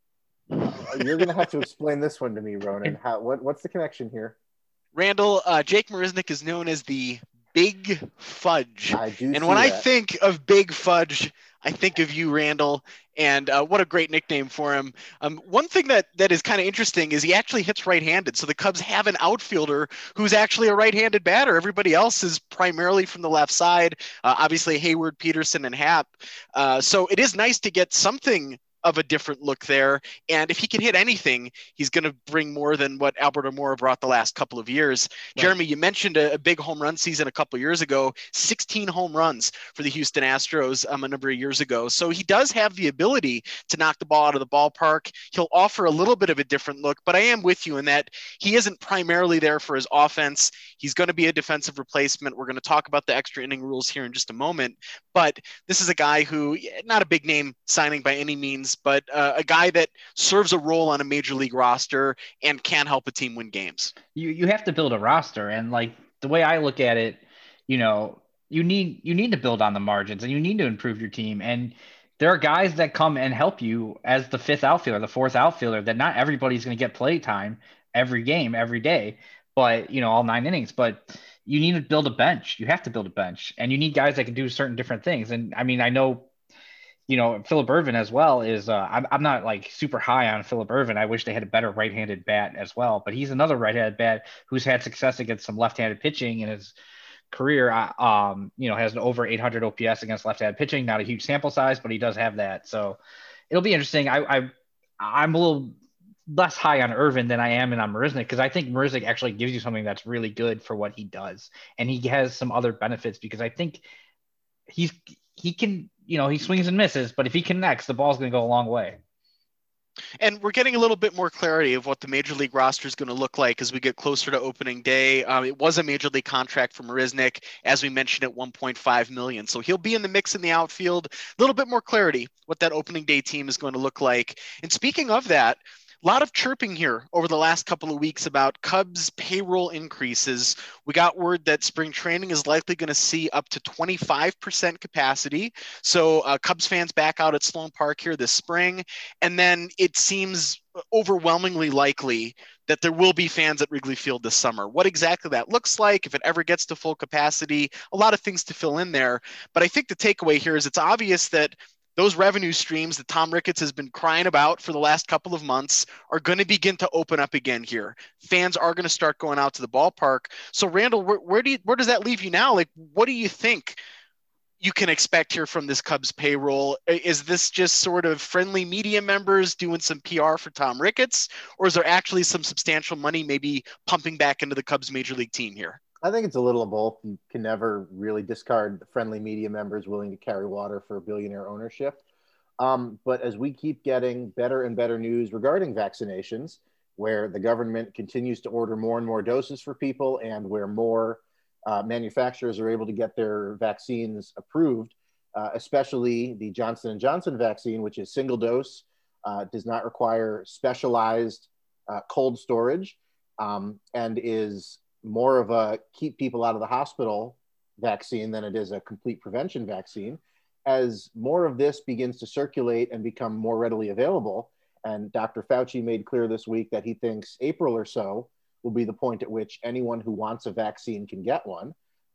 you're gonna have to explain this one to me, Ronan. How? What? What's the connection here? Randall, uh, Jake Marisnick is known as the Big Fudge. And when that. I think of Big Fudge, I think of you, Randall, and uh, what a great nickname for him. Um, one thing that that is kind of interesting is he actually hits right-handed. So the Cubs have an outfielder who's actually a right-handed batter. Everybody else is primarily from the left side. Uh, obviously, Heyward, Pederson, and Happ. Uh, so it is nice to get something of a different look there. And if he can hit anything, he's going to bring more than what Albert Almora brought the last couple of years. Right. Jeremy, you mentioned a, a, big home run season a couple years ago, 16 home runs for the Houston Astros um, a number of years ago. So he does have the ability to knock the ball out of the ballpark. He'll offer a little bit of a different look, but I am with you in that he isn't primarily there for his offense. He's going to be a defensive replacement. We're going to talk about the extra inning rules here in just a moment, but this is a guy who, not a big name signing by any means but uh, a guy that serves a role on a major league roster and can help a team win games. You you have to build a roster, and like the way I look at it, you know, you need you need to build on the margins, and you need to improve your team, and there are guys that come and help you as the fifth outfielder, the fourth outfielder. That not everybody's going to get play time every game, every day, but you know, all nine innings, but you need to build a bench. You have to build a bench, and you need guys that can do certain different things. And I mean, I know you know, Phillip Ervin as well is uh, I'm, I'm not like super high on Phillip Ervin. I wish they had a better right-handed bat as well, but he's another right-handed bat who's had success against some left-handed pitching in his career. Um, you know, has an over 800 OPS against left-handed pitching. Not a huge sample size, but he does have that. So it'll be interesting. I, I I'm a little less high on Ervin than I am in on Marisnick because I think Marisnick actually gives you something that's really good for what he does, and he has some other benefits because I think he's he can you know, he swings and misses, but if he connects, the ball's going to go a long way. And we're getting a little bit more clarity of what the major league roster is going to look like as we get closer to opening day. Um, it was a major league contract for Marisnick, as we mentioned, at 1.5 million. So he'll be in the mix in the outfield. A little bit more clarity what that opening day team is going to look like. And speaking of that, a lot of chirping here over the last couple of weeks about Cubs payroll increases. We got word that spring training is likely going to see up to 25% capacity. So, uh, Cubs fans back out at Sloan Park here this spring. And then it seems overwhelmingly likely that there will be fans at Wrigley Field this summer. What exactly that looks like, if it ever gets to full capacity, a lot of things to fill in there. But I think the takeaway here is it's obvious that those revenue streams that Tom Ricketts has been crying about for the last couple of months are going to begin to open up again here. Fans are going to start going out to the ballpark. So Randall, where, where do you, where does that leave you now? Like, what do you think you can expect here from this Cubs payroll? Is this just sort of friendly media members doing some PR for Tom Ricketts, or is there actually some substantial money maybe pumping back into the Cubs major league team here? I think it's a little of both. You can never really discard friendly media members willing to carry water for billionaire ownership. Um, but as we keep getting better and better news regarding vaccinations, where the government continues to order more and more doses for people, and where more uh, manufacturers are able to get their vaccines approved, uh, especially the Johnson Johnson vaccine, which is single dose, uh, does not require specialized uh, cold storage, um, and is more of a keep people out of the hospital vaccine than it is a complete prevention vaccine. As more of this begins to circulate and become more readily available, and Dr. Fauci made clear this week that he thinks April or so will be the point at which anyone who wants a vaccine can get one.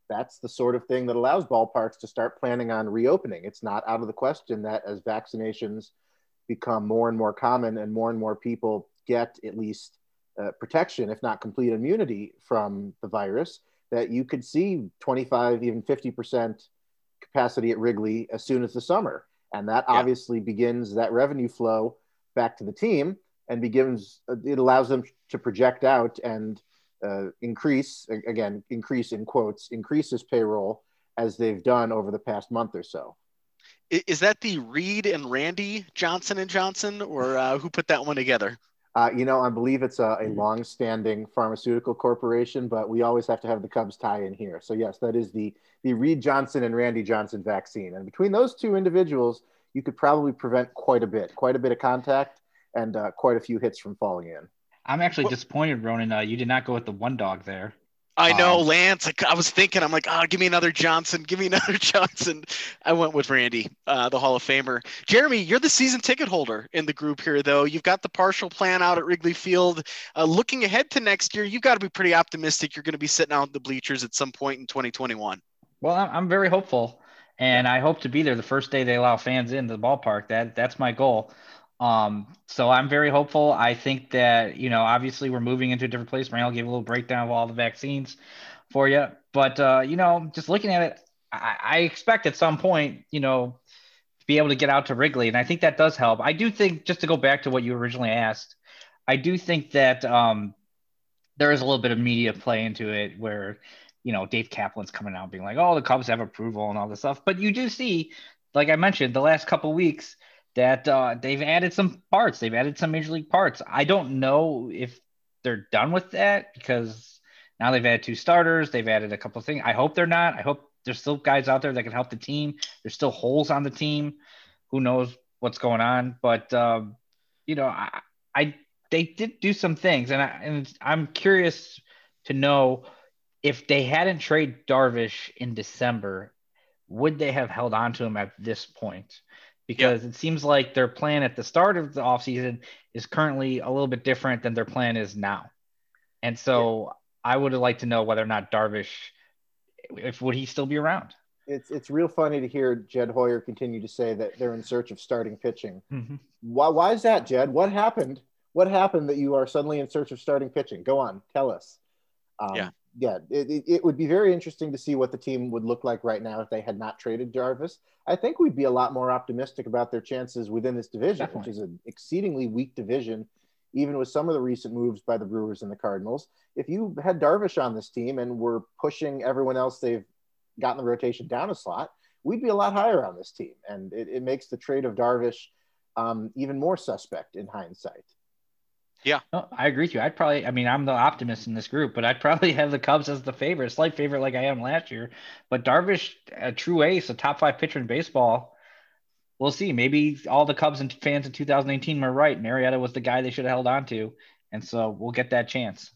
That's the sort of thing that allows ballparks to start planning on reopening. It's not out of the question that as vaccinations become more and more common and more and more people get at least uh, protection, if not complete immunity from the virus, that you could see 25, even 50% capacity at Wrigley as soon as the summer. And that yeah. obviously begins that revenue flow back to the team and begins, uh, it allows them to project out and uh, increase, again, increase in quotes, increase this payroll as they've done over the past month or so. Is that the Reed and Randy Johnson and Johnson, or uh, who put that one together? Uh, you know, I believe it's a, a long-standing pharmaceutical corporation, but we always have to have the Cubs tie in here. So yes, that is the the Reed Johnson and Randy Johnson vaccine, and between those two individuals, you could probably prevent quite a bit, quite a bit of contact, and uh, quite a few hits from falling in. I'm actually well, disappointed, Ronan. Uh, you did not go with the one dog there. I know, um, Lance. I, was thinking, I'm like, oh, give me another Johnson. Give me *laughs* another Johnson. I went with Randy, uh, the Hall of Famer. Jeremy, you're the season ticket holder in the group here, though. You've got the partial plan out at Wrigley Field. Uh, looking ahead to next year, you've got to be pretty optimistic you're going to be sitting out in the bleachers at some point in 2021. Well, I'm very hopeful, and I hope to be there the first day they allow fans in the ballpark. That that's my goal. Um, so I'm very hopeful. I think that, you know, obviously we're moving into a different place. Randall gave a little breakdown of all the vaccines for you. But, uh, you know, just looking at it, I, I expect at some point, you know, to be able to get out to Wrigley. And I think that does help. I do think, just to go back to what you originally asked, I do think that um, there is a little bit of media play into it where, you know, Dave Kaplan's coming out being like, oh, the Cubs have approval and all this stuff. But you do see, like I mentioned, the last couple weeks, that uh, they've added some parts. They've added some major league parts. I don't know if they're done with that because now they've added two starters. They've added a couple of things. I hope they're not. I hope there's still guys out there that can help the team. There's still holes on the team. Who knows what's going on? But um, you know, I, I they did do some things, and I and I'm curious to know if they hadn't traded Darvish in December, would they have held on to him at this point? Because yep. it seems like their plan at the start of the offseason is currently a little bit different than their plan is now. And so I would like to know whether or not Darvish, if would he still be around? it's it's real funny to hear Jed Hoyer continue to say that they're in search of starting pitching. Mm-hmm. Why why is that, Jed? What happened? What happened that you are suddenly in search of starting pitching? Go on, tell us. Um, yeah, yeah. It, it, would be very interesting to see what the team would look like right now if they had not traded Darvish. I think we'd be a lot more optimistic about their chances within this division, Definitely. which is an exceedingly weak division, even with some of the recent moves by the Brewers and the Cardinals. If you had Darvish on this team and were pushing everyone else they've gotten the rotation down a slot, we'd be a lot higher on this team. And it, it makes the trade of Darvish um, even more suspect in hindsight. Yeah, no, I agree with you. I'd probably, I mean, I'm the optimist in this group, but I'd probably *laughs* have the Cubs as the favorite, slight favorite like I am last year. But Darvish, a true ace, a top five pitcher in baseball. We'll see. Maybe all the Cubs and fans in 2018 were right. Marietta was the guy they should have held on to. And so we'll get that chance.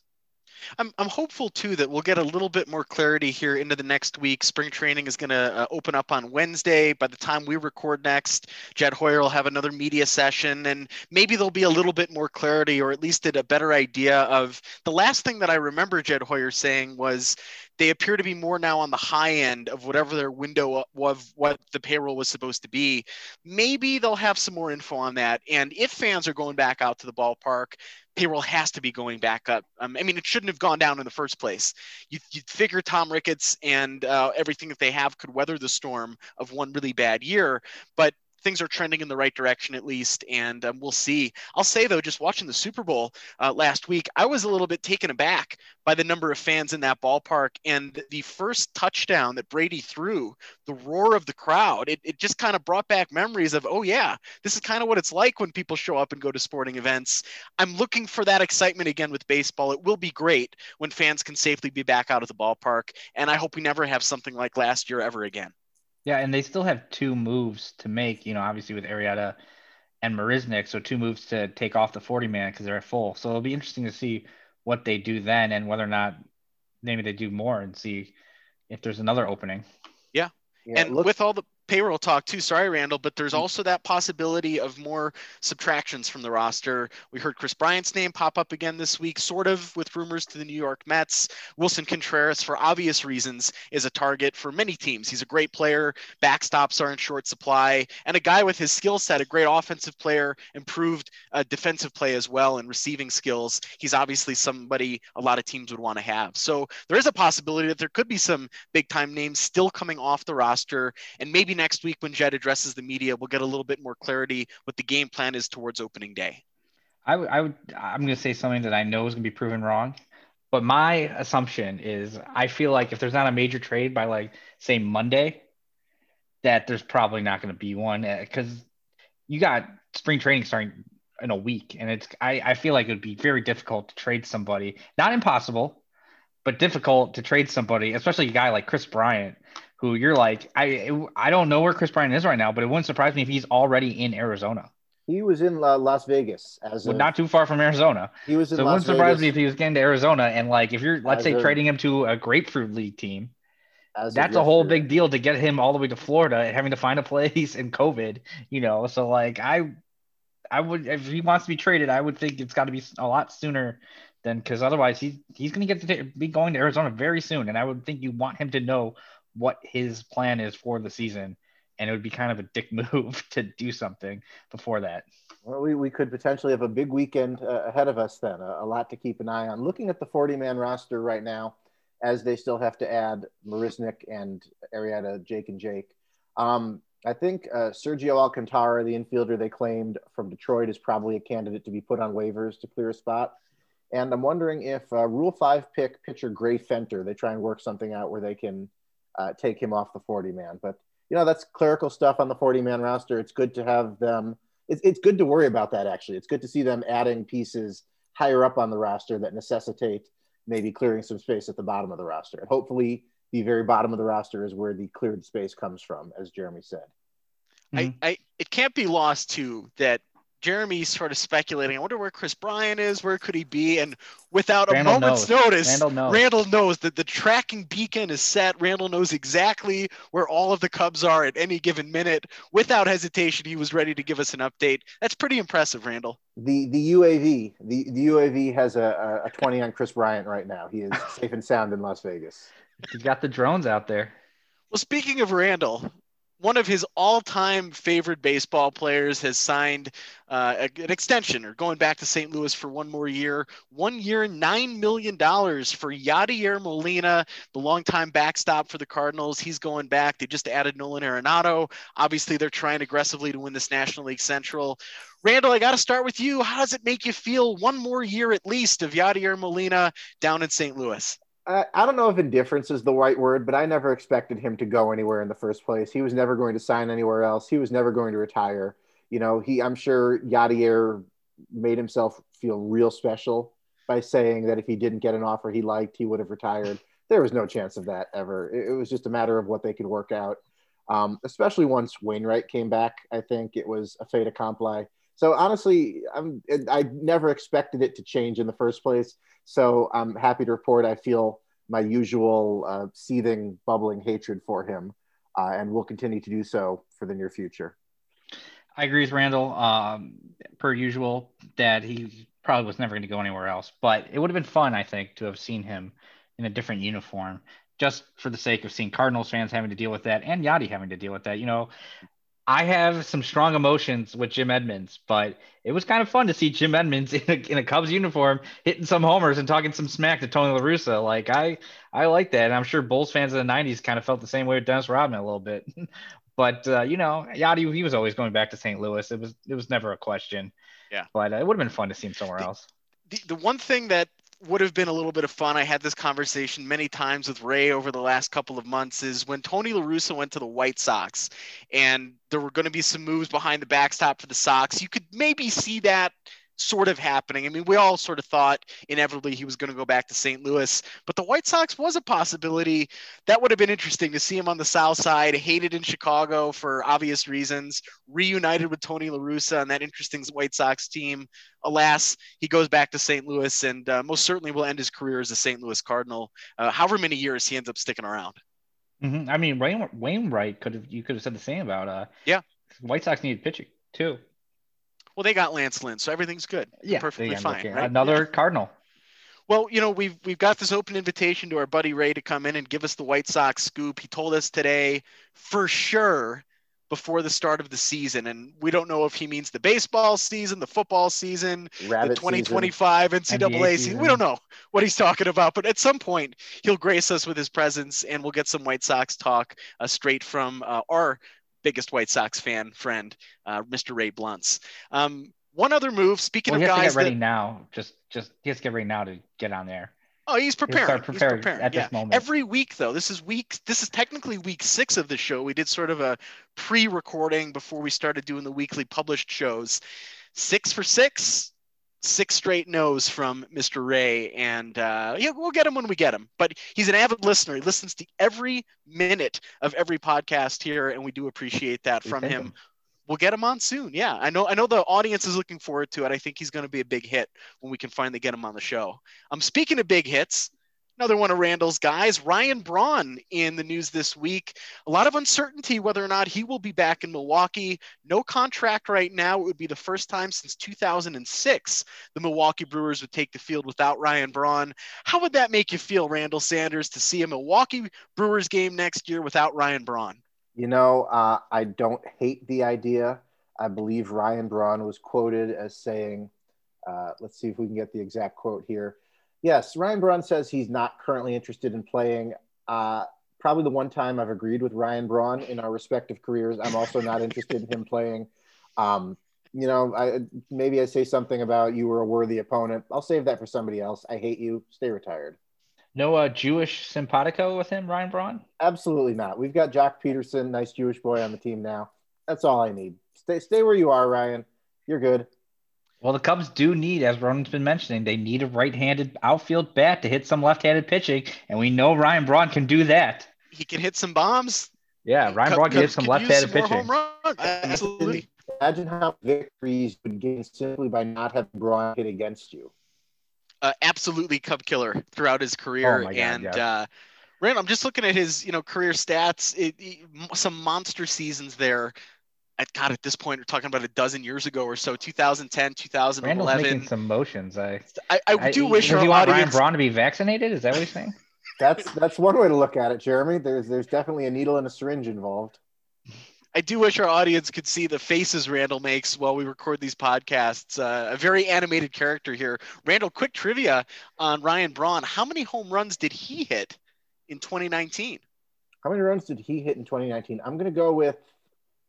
I'm, I'm hopeful too that we'll get a little bit more clarity here into the next week. Spring training is going to uh, open up on Wednesday. By the time we record next, Jed Hoyer will have another media session, and maybe there'll be a little bit more clarity, or at least a better idea of the last thing that I remember Jed Hoyer saying was they appear to be more now on the high end of whatever their window of what the payroll was supposed to be. Maybe they'll have some more info on that. And if fans are going back out to the ballpark, payroll has to be going back up. Um, I mean, it shouldn't have gone down in the first place. You, would figure Tom Ricketts and uh, everything that they have could weather the storm of one really bad year, but things are trending in the right direction at least, and um, we'll see. I'll say though, just watching the Super Bowl uh, last week, I was a little bit taken aback by the number of fans in that ballpark and the first touchdown that Brady threw, the roar of the crowd. It, it just kind of brought back memories of, oh yeah, this is kind of what it's like when people show up and go to sporting events. I'm looking for that excitement again with baseball. It will be great when fans can safely be back out of the ballpark, and I hope we never have something like last year ever again. Yeah, and they still have two moves to make, you know, obviously with Arrieta and Marisnick. So two moves to take off the 40 man because they're at full. So it'll be interesting to see what they do then and whether or not maybe they do more and see if there's another opening. Yeah. yeah and look- with all the payroll talk too. Sorry, Randall, but there's mm. also that possibility of more subtractions from the roster. We heard Kris Bryant's name pop up again this week, sort of with rumors to the New York Mets. Willson Contreras, for obvious reasons, is a target for many teams. He's a great player. Backstops are in short supply, and a guy with his skill set, a great offensive player, improved uh, defensive play as well, and receiving skills. He's obviously somebody a lot of teams would want to have. So there is a possibility that there could be some big time names still coming off the roster, and maybe next week when Jed addresses the media, we'll get a little bit more clarity what the game plan is towards opening day. I would, I would, I'm going to say something that I know is going to be proven wrong, but my assumption is I feel like if there's not a major trade by like say Monday, that there's probably not going to be one because uh, you got spring training starting in a week, and it's I, I feel like it would be very difficult to trade somebody. Not impossible, but difficult to trade somebody, especially a guy like Kris Bryant, who you're like, I I don't know where Kris Bryant is right now, but it wouldn't surprise me if he's already in Arizona. He was in uh, Las Vegas as well, not too far from Arizona. He was in so Las it wouldn't surprise Vegas. me if he was getting to Arizona and like if you're let's say a, trading him to a grapefruit league team. That's a whole big deal to get him all the way to Florida and having to find a place in COVID, you know. So like I I would if he wants to be traded, I would think it's got to be a lot sooner than because otherwise he's he's going to get to be going to Arizona very soon, and I would think you want him to know what his plan is for the season. And it would be kind of a dick *laughs* move to do something before that. Well, we, we could potentially have a big weekend uh, ahead of us then, a, a, lot to keep an eye on. Looking at the 40 man roster right now, as they still have to add Marisnick and Arrieta, Jake and Jake. Um, I think uh, Sergio Alcantara, the infielder they claimed from Detroit, is probably a candidate to be put on waivers to clear a spot. And I'm wondering if uh, Rule 5 pick pitcher Gray Fenter, they try and work something out where they can uh, take him off the 40 man. But you know that's clerical stuff on the 40 man roster. It's good to have them. It's, it's good to worry about that actually. It's good to see them adding pieces higher up on the roster that necessitate maybe clearing some space at the bottom of the roster. And hopefully, the very bottom of the roster is where the cleared space comes from, as Jeremy said. I, I it can't be lost too that Jeremy's sort of speculating. I wonder where Kris Bryant is. Where could he be? And without Randall a moment's knows. notice, Randall knows. Randall knows that the tracking beacon is set. Randall knows exactly where all of the Cubs are at any given minute. Without hesitation, he was ready to give us an update. That's pretty impressive, Randall. The the UAV the, the UAV has a, a twenty on Kris Bryant right now. He is safe and sound in Las Vegas. He's got the drones out there. Well, speaking of Randall, one of his all-time favorite baseball players has signed uh, an extension or going back to St. Louis for one more year. One year, nine million dollars for Yadier Molina, the longtime backstop for the Cardinals. He's going back. They just added Nolan Arenado. Obviously, they're trying aggressively to win this National League Central. Randall, I got to start with you. How does it make you feel? One more year at least of Yadier Molina down in St. Louis. I, don't know if indifference is the right word, but I never expected him to go anywhere in the first place. He was never going to sign anywhere else. He was never going to retire. You know, he I'm sure Yadier made himself feel real special by saying that if he didn't get an offer he liked, he would have retired. There was no chance of that ever. It, it was just a matter of what they could work out. Um, especially once Wainwright came back, I think it was a fait accompli. So honestly, I'm, I never expected it to change in the first place. So I'm happy to report I feel my usual uh, seething, bubbling hatred for him, uh, and will continue to do so for the near future. I agree with Randall, um, per usual, that he probably was never going to go anywhere else. But it would have been fun, I think, to have seen him in a different uniform, just for the sake of seeing Cardinals fans having to deal with that and Yadi having to deal with that. You know, I have some strong emotions with Jim Edmonds, but it was kind of fun to see Jim Edmonds *laughs* in a, in a Cubs uniform hitting some homers and talking some smack to Tony La Russa. Like I, I like that, and I'm sure Bulls fans in the '90s kind of felt the same way with Dennis Rodman a little bit. *laughs* but uh, you know, Yadi, he was always going back to St. Louis. It was, it was never a question. Yeah. But uh, it would have been fun to see him somewhere the, else. The, the one thing that would have been a little bit of fun. I had this conversation many times with Ray over the last couple of months. Is when Tony La Russa went to the White Sox, and there were going to be some moves behind the backstop for the Sox. You could maybe see that sort of happening. I mean, we all sort of thought inevitably he was going to go back to St. Louis, but the White Sox was a possibility. That would have been interesting to see him on the South Side, hated in Chicago for obvious reasons, reunited with Tony La Russa on that interesting White Sox team. Alas, he goes back to St. Louis and uh, most certainly will end his career as a St. Louis Cardinal, uh, however many years he ends up sticking around. Mm-hmm. I mean, Wayne, Wainwright could have you could have said the same about uh yeah White Sox needed pitching too. Well, they got Lance Lynn, so everything's good. Yeah, perfectly fine. Right? Another yeah. Cardinal. Well, you know, we've we've got this open invitation to our buddy Ray to come in and give us the White Sox scoop. He told us today for sure before the start of the season. And we don't know if he means the baseball season, the football season, Rabbit the 2025 season. NCAA season. season. We don't know what he's talking about, but at some point he'll grace us with his presence and we'll get some White Sox talk uh, straight from uh, our biggest White Sox fan friend, uh, Mr. Ray Blunts. Um, one other move. Speaking well, of guys, to get ready that, now. Just, just he has to get ready now to get on there. Oh, he's preparing. He's preparing at yeah. this moment. Every week, though, this is week. This is technically week six of the show. We did sort of a pre-recording before we started doing the weekly published shows. Six for six six straight no's from Mr. Ray, and uh, yeah, we'll get him when we get him. But he's an avid listener. He listens to every minute of every podcast here, and we do appreciate that from him. him. We'll get him on soon. Yeah, I know. I know the audience is looking forward to it. I think he's going to be a big hit when we can finally get him on the show. I'm um, speaking of big hits. Another one of Randall's guys, Ryan Braun, in the news this week. A lot of uncertainty whether or not he will be back in Milwaukee. No contract right now. It would be the first time since 2006 the Milwaukee Brewers would take the field without Ryan Braun. How would that make you feel, Randall Sanders, to see a Milwaukee Brewers game next year without Ryan Braun? You know, uh, I don't hate the idea. I believe Ryan Braun was quoted as saying, uh, let's see if we can get the exact quote here. Yes, Ryan Braun says he's not currently interested in playing. Uh, probably the one time I've agreed with Ryan Braun in our respective careers. I'm also not interested in him playing. Um, you know, I, maybe I say something about you were a worthy opponent. I'll save that for somebody else. I hate you. Stay retired. No uh, Jewish simpatico with him, Ryan Braun? Absolutely not. We've got Joc Pederson, nice Jewish boy on the team now. That's all I need. Stay, stay where you are, Ryan. You're good. Well, the Cubs do need, as Ronan's been mentioning, they need a right-handed outfield bat to hit some left-handed pitching, and we know Ryan Braun can do that. He can hit some bombs. Yeah, Ryan Braun can hit some left-handed pitching. Absolutely. Imagine how victories would gain simply by not having Braun hit against you. Uh, absolutely, Cub killer throughout his career, oh God, and yeah. uh, Rand, I'm just looking at his, you know, career stats. It, it, some monster seasons there at God, at this point, we're talking about a dozen years ago or so, 2010, 2011. Randall's making some motions. I, I, I do I, wish does he want audience... Ryan Braun to be vaccinated? Is that what he's saying? *laughs* That's that's one way to look at it, Jeremy. There's there's definitely a needle and a syringe involved. I do wish our audience could see the faces Randall makes while we record these podcasts. Uh, a very animated character here. Randall, quick trivia on Ryan Braun. How many home runs did he hit in 2019? How many runs did he hit in 2019? I'm going to go with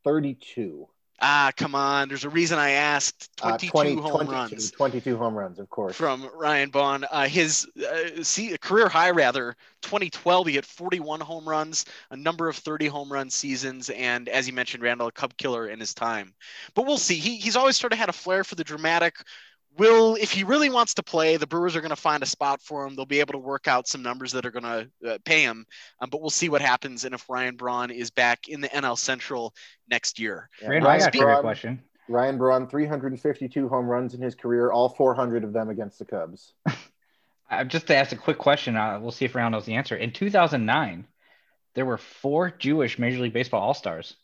32. Ah, come on. There's a reason I asked. 22 uh, 20, home 22, runs. 22 home runs, of course. From Ryan Braun. Uh, his uh, see, career high, rather, 2012, he hit 41 home runs, a number of 30 home run seasons, and as you mentioned, Randall, a Cub killer in his time. But we'll see. He, he's always sort of had a flair for the dramatic will if he really wants to play the brewers are going to find a spot for him. They'll be able to work out some numbers that are going to uh, pay him um, but we'll see what happens and if ryan braun is back in the nl central next year. Yeah. Ryan, I got a braun, question. Ryan braun 352 home runs in his career all 400 of them against the cubs. *laughs* I'm just to ask a quick question uh, we'll see if ryan knows the answer. In 2009 there were four jewish major league baseball all-stars.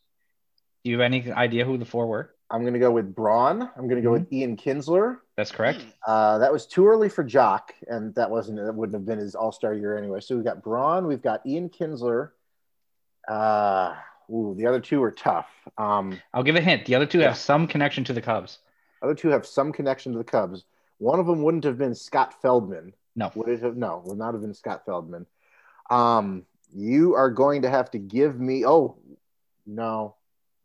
Do you have any idea who the four were I'm going to go with Braun. I'm going to go mm-hmm. with Ian Kinsler. That's correct. Uh, that was too early for Joc, and that wasn't. That wouldn't have been his All Star year anyway. So we've got Braun. We've got Ian Kinsler. Uh, ooh, the other two are tough. Um, I'll give a hint. The other two yeah. have some connection to the Cubs. Other two have some connection to the Cubs. One of them wouldn't have been Scott Feldman. No. Would it have? No, would not have been Scott Feldman. Um, you are going to have to give me. Oh, no.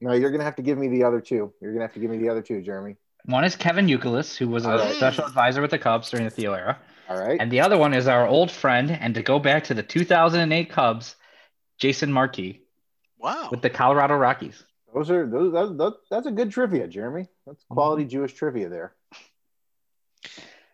No, you're gonna have to give me the other two. You're gonna have to give me the other two, Jeremy. One is Kevin Youkilis, who was a right. special advisor with the Cubs during the Theo era. All right. And the other one is our old friend, and to go back to the 2008 Cubs, Jason Marquis. Wow. With the Colorado Rockies. Those are those. That, that, that's a good trivia, Jeremy. That's quality mm-hmm. Jewish trivia there.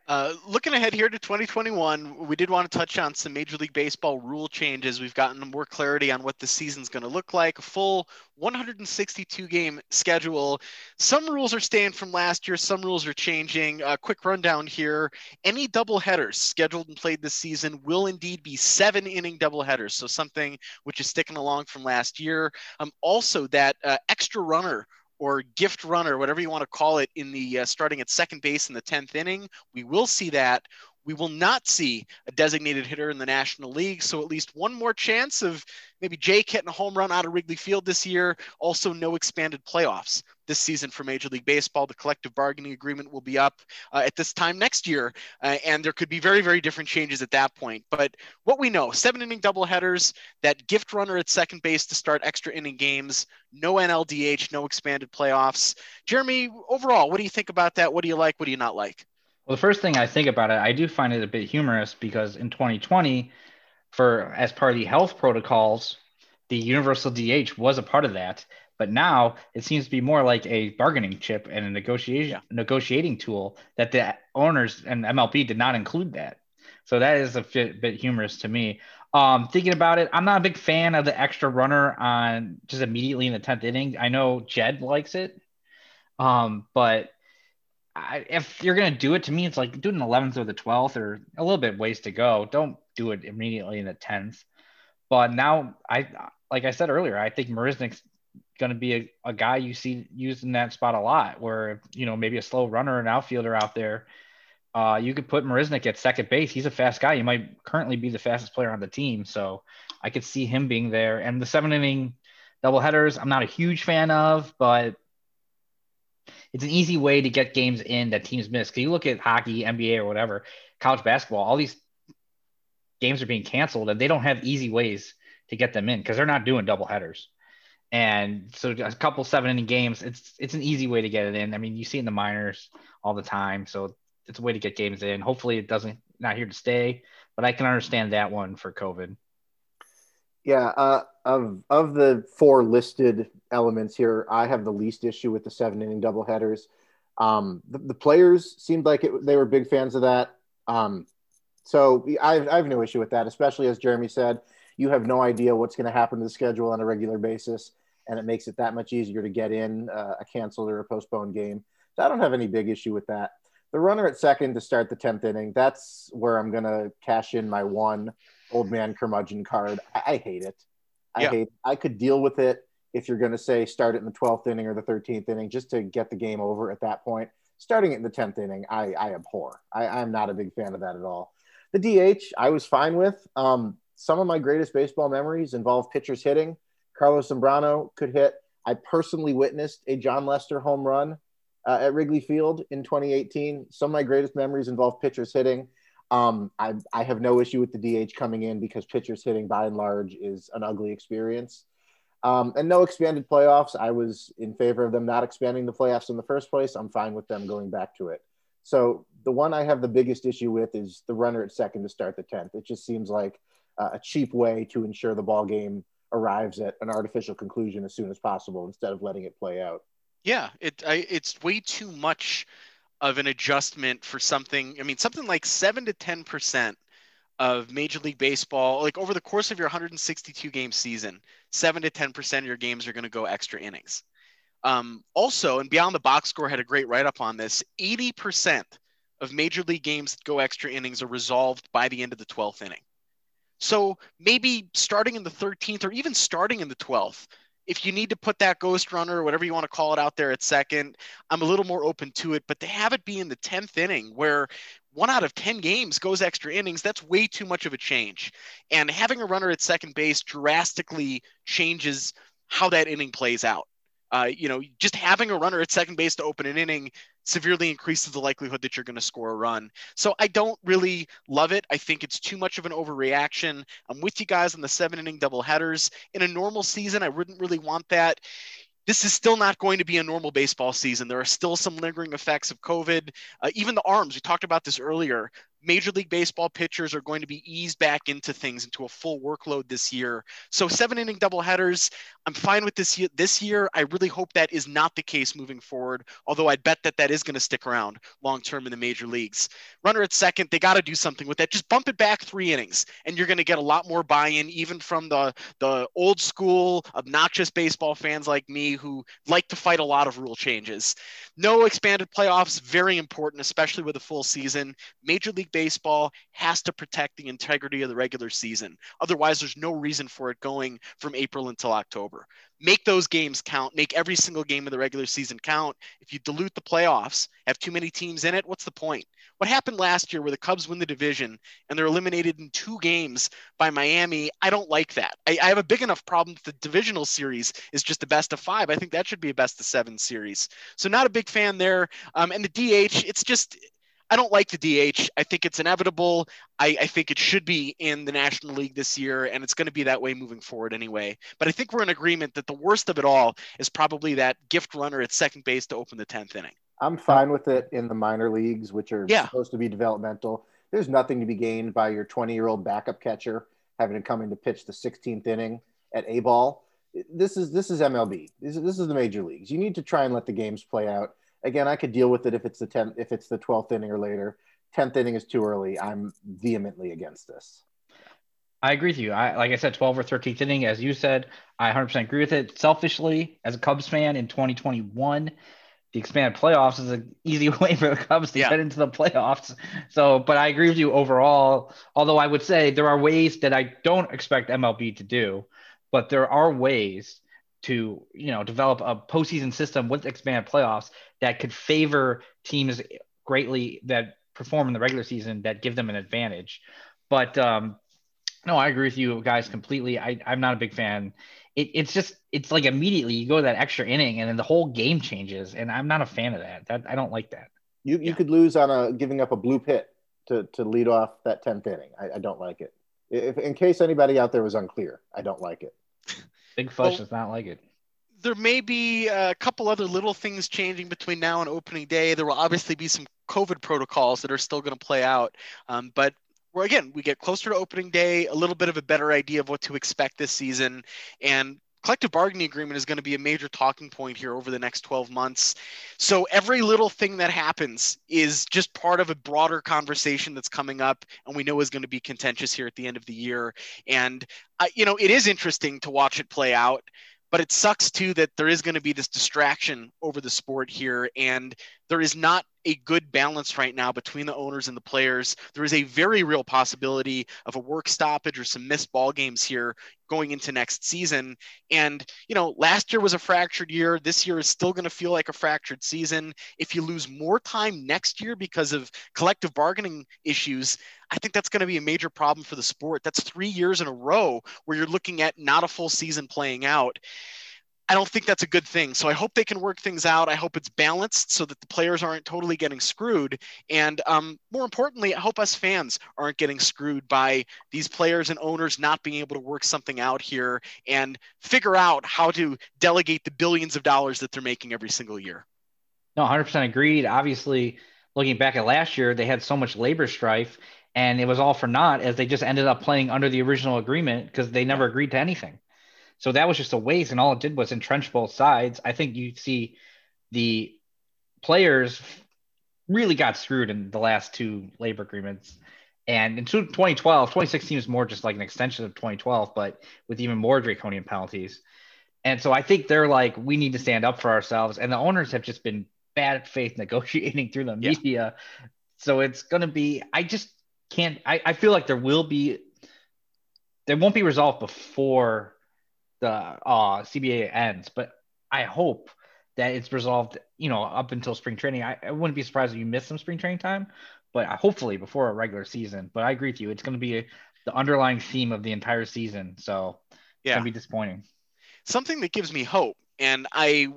Uh, looking ahead here to 2021, we did want to touch on some Major League Baseball rule changes. We've gotten more clarity on what the season's going to look like. A full 162 game schedule. Some rules are staying from last year, some rules are changing. A quick rundown here. Any double headers scheduled and played this season will indeed be seven inning double headers. So something which is sticking along from last year. Um, also, that uh, extra runner or gift runner, whatever you want to call it, in the uh, starting at second base in the 10th inning. We will see that. We will not see a designated hitter in the National League. So at least one more chance of maybe Jake hitting a home run out of Wrigley Field this year. Also, no expanded playoffs this season for Major League Baseball. The collective bargaining agreement will be up uh, at this time next year, uh, and there could be very, very different changes at that point. But what we know seven inning doubleheaders, that gift runner at second base to start extra inning games, no NLDH, no expanded playoffs. Jeremy, overall, what do you think about that? What do you like? What do you not like? Well, the first thing I think about it, I do find it a bit humorous because in 2020, for as part of the health protocols, the universal DH was a part of that. But now it seems to be more like a bargaining chip and a negotiation negotiating tool that the owners and MLB did not include that. So that is a bit, bit humorous to me. Um, thinking about it, I'm not a big fan of the extra runner on just immediately in the 10th inning. I know Jed likes it. Um, but I, if you're gonna do it to me, it's like do it in the 11th or the 12th or a little bit ways to go. Don't do it immediately in the 10th. But now I, like I said earlier, I think Marisnick's going to be a, a guy you see used in that spot a lot. Where you know maybe a slow runner, an outfielder out there, uh, you could put Marisnick at second base. He's a fast guy. He might currently be the fastest player on the team. So I could see him being there. And the seven inning double headers, I'm not a huge fan of, but it's an easy way to get games in that teams miss. Because you look at hockey, NBA, or whatever, college basketball, all these games are being canceled, and they don't have easy ways to get them in because they're not doing double headers. And so a couple seven inning games, it's it's an easy way to get it in. I mean, you see in the minors all the time, so it's a way to get games in. Hopefully, it doesn't not here to stay, but I can understand that one for COVID. Yeah, uh, of of the four listed elements here, I have the least issue with the seven inning double headers. Um, the, the, players seemed like it, they were big fans of that. Um, so I, I have no issue with that, especially as Jeremy said, you have no idea what's going to happen to the schedule on a regular basis, and it makes it that much easier to get in uh, a canceled or a postponed game. So I don't have any big issue with that. The runner at second to start the tenth inning, that's where I'm going to cash in my one old man curmudgeon card. I, I hate it. I yeah. hate. I could deal with it if you're going to say start it in the 12th inning or the 13th inning just to get the game over at that point. Starting it in the 10th inning, I, I abhor. I, I'm not a big fan of that at all. The DH, I was fine with. Um, some of my greatest baseball memories involve pitchers hitting. Carlos Zambrano could hit. I personally witnessed a Jon Lester home run uh, at Wrigley Field in 2018. Some of my greatest memories involve pitchers hitting. Um, I, I have no issue with the DH coming in because pitchers hitting by and large is an ugly experience. Um, and no expanded playoffs. I was in favor of them not expanding the playoffs in the first place. I'm fine with them going back to it. So the one I have the biggest issue with is the runner at second to start the 10th. It just seems like uh, a cheap way to ensure the ball game arrives at an artificial conclusion as soon as possible instead of letting it play out. Yeah, it I, it's way too much of an adjustment for something. I mean, something like seven to ten percent of Major League Baseball, like over the course of your 162 game season, seven to ten percent of your games are going to go extra innings. Um, also, and Beyond the Box Score had a great write up on this. 80 percent of Major League games that go extra innings are resolved by the end of the 12th inning. So maybe starting in the 13th or even starting in the 12th, if you need to put that ghost runner or whatever you want to call it out there at second, I'm a little more open to it. But to have it be in the 10th inning where one out of 10 games goes extra innings, that's way too much of a change. And having a runner at second base drastically changes how that inning plays out. Uh, you know, just having a runner at second base to open an inning severely increases the likelihood that you're going to score a run. So I don't really love it. I think it's too much of an overreaction. I'm with you guys on the seven inning double headers. In a normal season, I wouldn't really want that this is still not going to be a normal baseball season. There are still some lingering effects of COVID. Uh, even the arms, we talked about this earlier. Major League Baseball pitchers are going to be eased back into things, into a full workload this year. So seven inning doubleheaders, I'm fine with this year. This year, I really hope that is not the case moving forward. Although I bet that that is going to stick around long term in the major leagues. Runner at second, they got to do something with that. Just bump it back three innings, and you're going to get a lot more buy-in, even from the the old school obnoxious baseball fans like me who like to fight a lot of rule changes. No expanded playoffs, very important, especially with a full season. Major League Baseball has to protect the integrity of the regular season. Otherwise, there's no reason for it going from April until October. Make those games count. Make every single game of the regular season count. If you dilute the playoffs, have too many teams in it, what's the point? What happened last year where the Cubs win the division and they're eliminated in two games by Miami? I don't like that. I, I have a big enough problem that the divisional series is just the best of five. I think that should be a best of seven series. So not a big fan there. Um, and the DH, it's just I don't like the DH. I think it's inevitable. I, I, think it should be in the National League this year, and it's going to be that way moving forward anyway. But I think we're in agreement that the worst of it all is probably that gift runner at second base to open the 10th inning. I'm fine with it in the minor leagues, which are yeah. supposed to be developmental. There's nothing to be gained by your 20 year old backup catcher having to come in to pitch the 16th inning at A ball. This is this is MLB. This is, this is the major leagues. You need to try and let the games play out again, I could deal with it if it's the 10th, if it's the 12th inning or later. 10th inning is too early. I'm vehemently against this. I agree with you. I like I said, 12 or 13th inning, as you said, I 100% agree with it. Selfishly, as a Cubs fan in 2021, the expanded playoffs is an easy *laughs* way for the Cubs to yeah. get into the playoffs. So, but I agree with you overall. Although I would say there are ways that I don't expect MLB to do, but there are ways to you know develop a postseason system with expanded playoffs that could favor teams greatly that perform in the regular season that give them an advantage. But um, no, I agree with you guys completely. I, I'm not a big fan. It, it's just it's like immediately you go to that extra inning and then the whole game changes, and I'm not a fan of that. That I don't like that. You you yeah. could lose on a giving up a bloop hit to to lead off that tenth inning. I, I don't like it. If in case anybody out there was unclear, I don't like it. *laughs* Big Fush well, does not like it there may be a couple other little things changing between now and opening day. There will obviously be some COVID protocols that are still going to play out. Um, but we're, again, we get closer to opening day, a little bit of a better idea of what to expect this season. And collective bargaining agreement is going to be a major talking point here over the next 12 months. So every little thing that happens is just part of a broader conversation that's coming up and we know is going to be contentious here at the end of the year. And, uh, you know, it is interesting to watch it play out but it sucks too that there is going to be this distraction over the sport here and there is not a good balance right now between the owners and the players. There is a very real possibility of a work stoppage or some missed ball games here going into next season. And, you know, last year was a fractured year. This year is still going to feel like a fractured season. If you lose more time next year because of collective bargaining issues, I think that's going to be a major problem for the sport. That's three years in a row where you're looking at not a full season playing out. I don't think that's a good thing. So I hope they can work things out. I hope it's balanced so that the players aren't totally getting screwed. And um, more importantly, I hope us fans aren't getting screwed by these players and owners not being able to work something out here and figure out how to delegate the billions of dollars that they're making every single year. No, 100% agreed. Obviously, looking back at last year, they had so much labor strife and it was all for naught as they just ended up playing under the original agreement because they never agreed to anything. So that was just a waste, and all it did was entrench both sides. I think you see the players really got screwed in the last two labor agreements. And in 2012, 2016 is more just like an extension of 2012, but with even more draconian penalties. And so I think they're like, we need to stand up for ourselves. And the owners have just been bad faith *laughs* negotiating through the media. Yeah. So it's going to be, I just can't, I, I feel like there will be, there won't be resolved before the uh, CBA ends. But I hope that it's resolved, you know, up until spring training. I, I wouldn't be surprised if you miss some spring training time, but hopefully before a regular season. But I agree with you; it's going to be a, the underlying theme of the entire season. So yeah, it's going to be disappointing. Something that gives me hope, and I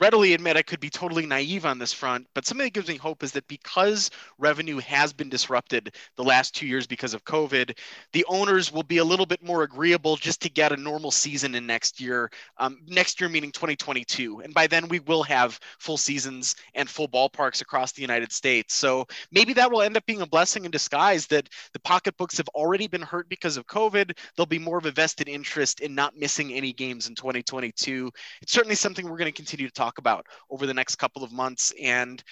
readily admit I could be totally naive on this front, but something that gives me hope is that because revenue has been disrupted the last two years because of COVID, the owners will be a little bit more agreeable just to get a normal season in next year. Um, next year, meaning 2022. And by then, we will have full seasons and full ballparks across the United States. So maybe that will end up being a blessing in disguise that the pocketbooks have already been hurt because of COVID. There'll be more of a vested interest in not missing any games in 2022. It's certainly something we're going to continue to talk talk about over the next couple of months. And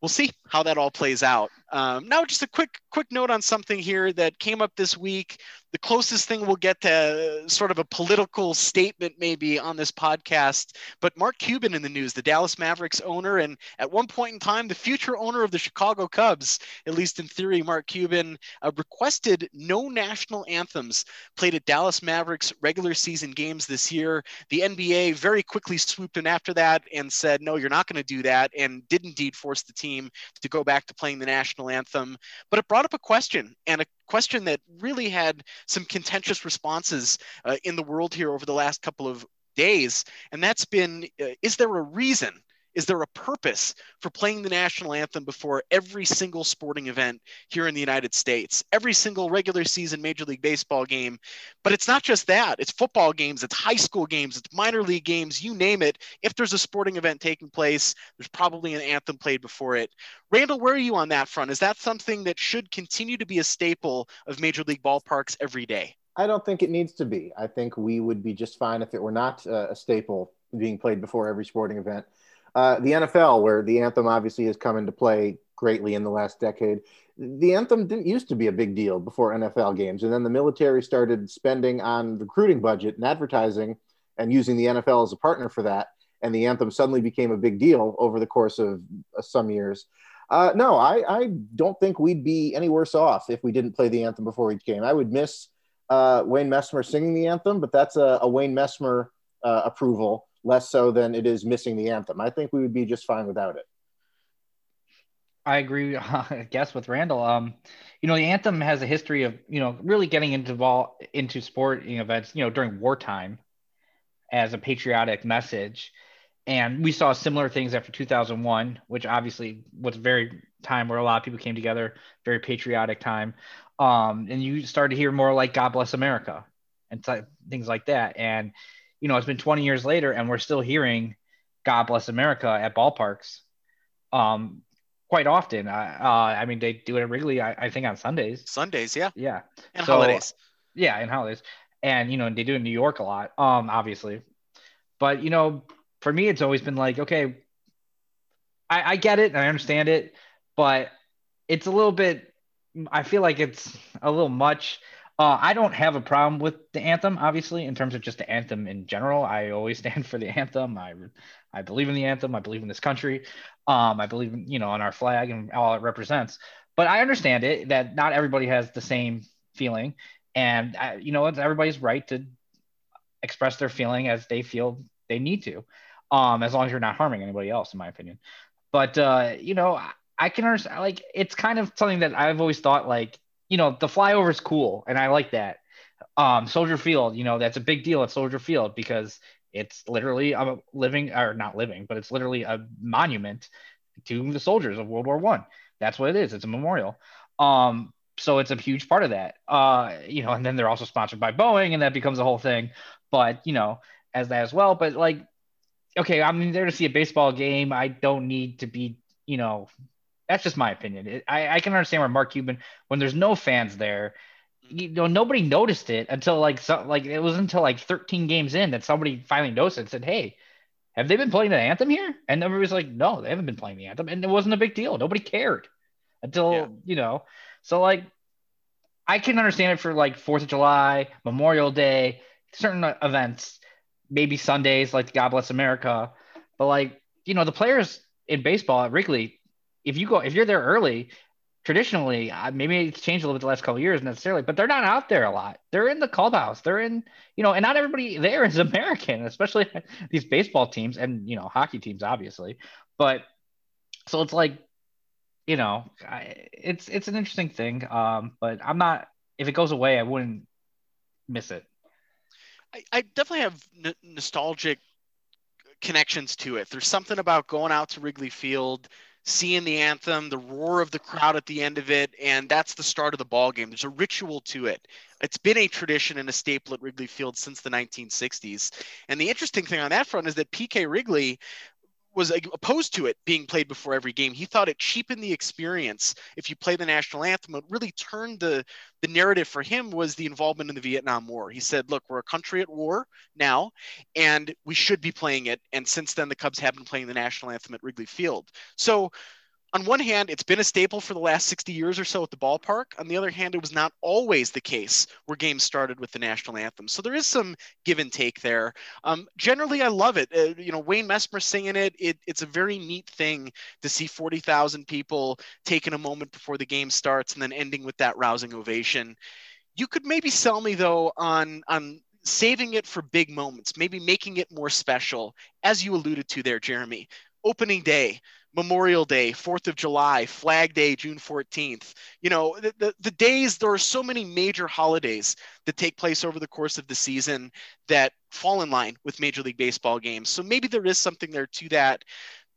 we'll see how that all plays out. Um, now, just a quick quick note on something here that came up this week the closest thing we'll get to sort of a political statement maybe on this podcast. But Mark Cuban in the news, the Dallas Mavericks owner, and at one point in time, the future owner of the Chicago Cubs, at least in theory, Mark Cuban uh, requested no national anthems played at Dallas Mavericks regular season games this year. The NBA very quickly swooped in after that and said, no, you're not going to do that, and did indeed force the team to go back to playing the national anthem. But it brought up a question, and a question that really had some contentious responses uh, in the world here over the last couple of days. And that's been uh, is there a reason is there a purpose for playing the national anthem before every single sporting event here in the United States? Every single regular season Major League Baseball game. But it's not just that, it's football games, it's high school games, it's minor league games, you name it. If there's a sporting event taking place, there's probably an anthem played before it. Randall, where are you on that front? Is that something that should continue to be a staple of Major League ballparks every day? I don't think it needs to be. I think we would be just fine if it were not uh, a staple being played before every sporting event. Uh, the NFL, where the anthem obviously has come into play greatly in the last decade, the anthem didn't used to be a big deal before NFL games, and then the military started spending on recruiting budget and advertising, and using the NFL as a partner for that, and the anthem suddenly became a big deal over the course of uh, some years. Uh, no, I, I, don't think we'd be any worse off if we didn't play the anthem before each game. I would miss uh, Wayne Messmer singing the anthem, but that's a, a Wayne Messmer uh, approval less so than it is missing the anthem. I think we would be just fine without it. I agree, *laughs* I guess, with Randall. Um, you know, the anthem has a history of you know really getting into vol- into sporting events, you know, during wartime, as a patriotic message, and we saw similar things after 2001, which obviously was very time where a lot of people came together, very patriotic time. Um, and you started to hear more like "God Bless America" and th- things like that, and you know, it's been 20 years later and we're still hearing God bless America at ballparks. Um, quite often. Uh, I mean, they do it at Wrigley, I, I, think on Sundays. Sundays, yeah. Yeah. And so, holidays. Yeah, and holidays. And, you know, they do it in New York a lot, um, obviously. But, you know, for me, it's always been like, okay, I, I get it and I understand it, but it's a little bit, I feel like it's a little much Uh, I don't have a problem with the anthem, obviously, in terms of just the anthem in general. I always *laughs* stand for the anthem. I, I believe in the anthem. I believe in this country. Um, I believe, in, you know, in our flag and all it represents. But I understand it that not everybody has the same feeling, and uh, you know, it's everybody's right to express their feeling as they feel they need to, um, as long as you're not harming anybody else, in my opinion. But uh, you know, I can understand. Like, it's kind of something that I've always thought. Like, you know, the flyover is cool, and I like that. Um, Soldier Field, you know, that's a big deal at Soldier Field because it's literally a living, or not living, but it's literally a monument to the soldiers of World War One. That's what it is. It's a memorial. Um, so it's a huge part of that. Uh, you know, and then they're also sponsored by Boeing, and that becomes a whole thing. But you know, as that as well. But like, okay, I'm there to see a baseball game. I don't need to be, you know, that's just my opinion. It, I, I can understand where Mark Cuban, when there's no fans there, you know, nobody noticed it until like so, like it was until like 13 games in that somebody finally noticed it and said, "Hey, have they been playing the anthem here?" And everybody's like, "No, they haven't been playing the anthem," and it wasn't a big deal. Nobody cared until yeah. you know. So like, I can understand it for like Fourth of July, Memorial Day, certain events, maybe Sundays like God Bless America, but like you know the players in baseball at Wrigley, if you go if you're there early, traditionally maybe it's changed a little bit the last couple years necessarily, but they're not out there a lot. They're in the clubhouse. They're in you know, and not everybody there is *laughs* American, especially *laughs* these baseball teams and you know hockey teams obviously, but so it's like you know, I, it's it's an interesting thing. Um, but I'm not. If it goes away, I wouldn't miss it. I, I definitely have n- nostalgic connections to it. There's something about going out to Wrigley Field, seeing the anthem, the roar of the crowd at the end of it, and that's the start of the ball game. There's a ritual to it. It's been a tradition and a staple at Wrigley Field since the 1960s. And the interesting thing on that front is that PK Wrigley was opposed to it being played before every game. He thought it cheapened the experience if you play the national anthem. It really turned the the narrative for him was the involvement in the Vietnam War. He said, "Look, we're a country at war now, and we should be playing it." And since then, the Cubs have been playing the national anthem at Wrigley Field. So on one hand, it's been a staple for the last 60 years or so at the ballpark. On the other hand, it was not always the case where games started with the national anthem. So there is some give and take there. Um, generally, I love it. Uh, you know, Wayne Messmer singing it, it, It's a very neat thing to see 40,000 people taking a moment before the game starts and then ending with that rousing ovation. You could maybe sell me though on on saving it for big moments, maybe making it more special, as you alluded to there, Jeremy. Opening day, Memorial Day, Fourth of July, Flag Day, June 14th. You know, the, the, the, days, there are so many major holidays that take place over the course of the season that fall in line with Major League Baseball games. So maybe there is something there to that.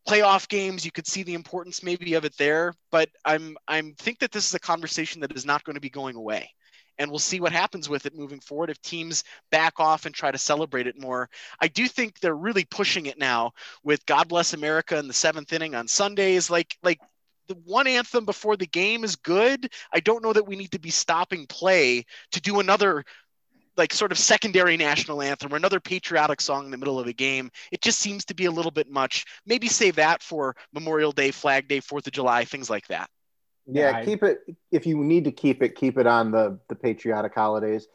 Playoff games, you could see the importance maybe of it there, but I'm I'm think that this is a conversation that is not going to be going away and we'll see what happens with it moving forward if teams back off and try to celebrate it more. I do think they're really pushing it now with God Bless America in the seventh inning on Sundays. Like like the one anthem before the game is good. I don't know that we need to be stopping play to do another like sort of secondary national anthem or another patriotic song in the middle of a game. It just seems to be a little bit much. Maybe save that for Memorial Day, Flag Day, Fourth of July, things like that. Yeah, yeah keep it if you need to keep it, keep it on the the patriotic holidays.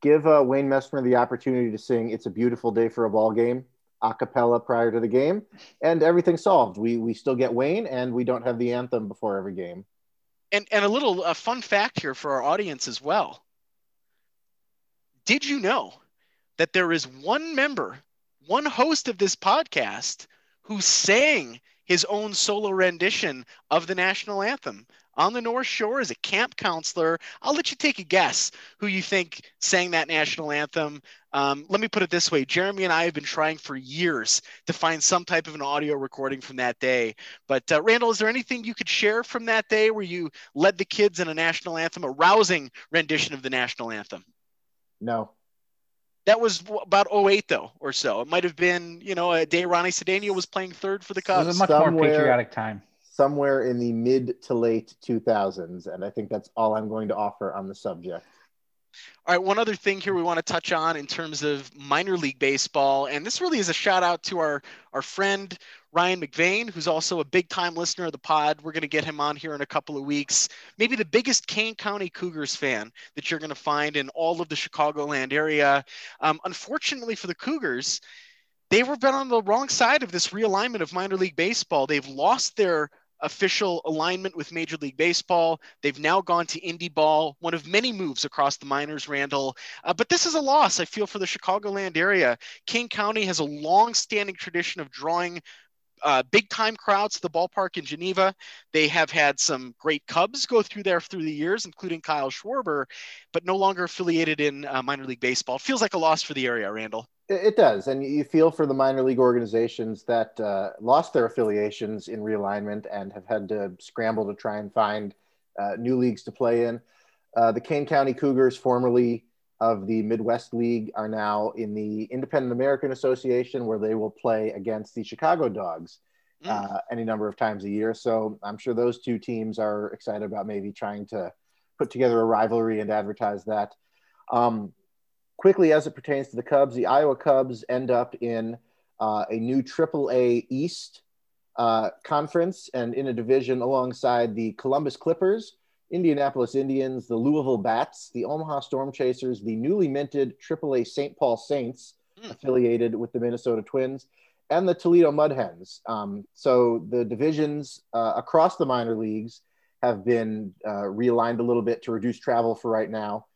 Give uh, Wayne Messmer the opportunity to sing "It's a Beautiful Day for a Ball Game" a cappella prior to the game, and everything's solved. We we still get Wayne, and we don't have the anthem before every game. And and a little a fun fact here for our audience as well. Did you know that there is one member, one host of this podcast who sang his own solo rendition of the national anthem on the North Shore as a camp counselor. I'll let you take a guess who you think sang that national anthem. Um, let me put it this way Jeremy and I have been trying for years to find some type of an audio recording from that day. But uh, Randall, is there anything you could share from that day where you led the kids in a national anthem, a rousing rendition of the national anthem? No. That was about 08 though, or so. It might have been, you know, a day Ronny Cedeno was playing third for the Cubs. It was a much Somewhere... more patriotic time somewhere in the mid to late 2000s. And I think that's all I'm going to offer on the subject. All right, one other thing here we want to touch on in terms of minor league baseball, and this really is a shout out to our our friend Ryan McVeigh, who's also a big time listener of the pod. We're going to get him on here in a couple of weeks. Maybe the biggest Kane County Cougars fan that you're going to find in all of the Chicagoland area. Um, unfortunately for the Cougars, they were been on the wrong side of this realignment of minor league baseball. They've lost their official alignment with Major League Baseball. They've now gone to indie ball, one of many moves across the minors, Randall. Uh, but this is a loss, I feel, for the Chicagoland area. Kane County has a long standing tradition of drawing uh, big time crowds to the ballpark in Geneva. They have had some great Cubs go through there through the years, including Kyle Schwarber, but no longer affiliated in uh, minor league baseball. Feels like a loss for the area, Randall. It does, and you feel for the minor league organizations that uh, lost their affiliations in realignment and have had to scramble to try and find uh, new leagues to play in. Uh, the Kane County Cougars, formerly of the Midwest League, are now in the Independent American Association, where they will play against the Chicago Dogs mm. any number of times a year. So I'm sure those two teams are excited about maybe trying to put together a rivalry and advertise that. Um, quickly as it pertains to the Cubs, the Iowa Cubs end up in uh, a new AAA East uh, conference and in a division alongside the Columbus Clippers, Indianapolis Indians, the Louisville Bats, the Omaha Storm Chasers, the newly minted AAA St. Paul Saints, mm. affiliated with the Minnesota Twins, and the Toledo Mud Hens. Um, so the divisions uh, across the minor leagues have been uh, realigned a little bit to reduce travel for right now.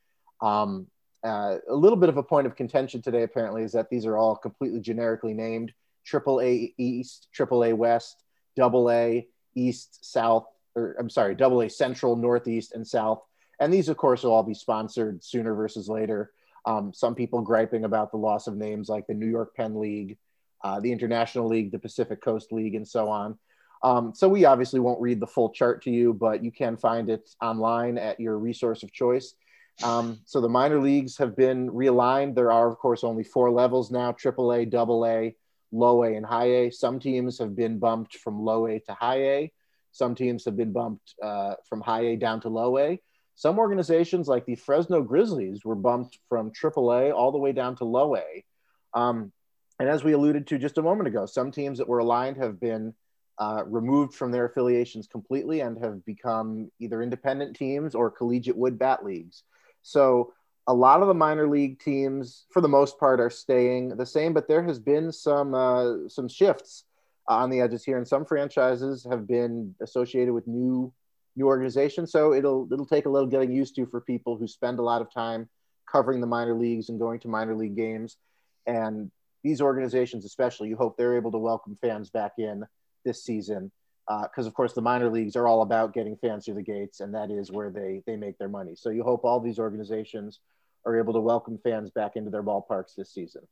Um, uh, a little bit of a point of contention today, apparently, is that these are all completely generically named Triple A East, Triple A West, Double A East, South, or I'm sorry, Double A Central, Northeast, and South. And these, of course, will all be sponsored sooner versus later. Um, some people griping about the loss of names like the New York Penn League, uh, the International League, the Pacific Coast League, and so on. Um, so we obviously won't read the full chart to you, but you can find it online at your resource of choice. Um, so the minor leagues have been realigned. There are, of course, only four levels now AAA, Double A, Low A, and High A. Some teams have been bumped from Low A to High A. Some teams have been bumped uh, from High A down to Low A. Some organizations, like the Fresno Grizzlies, were bumped from AAA all the way down to Low A. Um, and as we alluded to just a moment ago, some teams that were aligned have been uh, removed from their affiliations completely and have become either independent teams or collegiate wood bat leagues. So a lot of the minor league teams, for the most part, are staying the same, but there has been some uh, some shifts on the edges here, and some franchises have been associated with new new organizations. So it'll it'll take a little getting used to for people who spend a lot of time covering the minor leagues and going to minor league games. And these organizations, especially, you hope they're able to welcome fans back in this season because uh, of course the minor leagues are all about getting fans through the gates and that is where they they make their money. So you hope all these organizations are able to welcome fans back into their ballparks this season.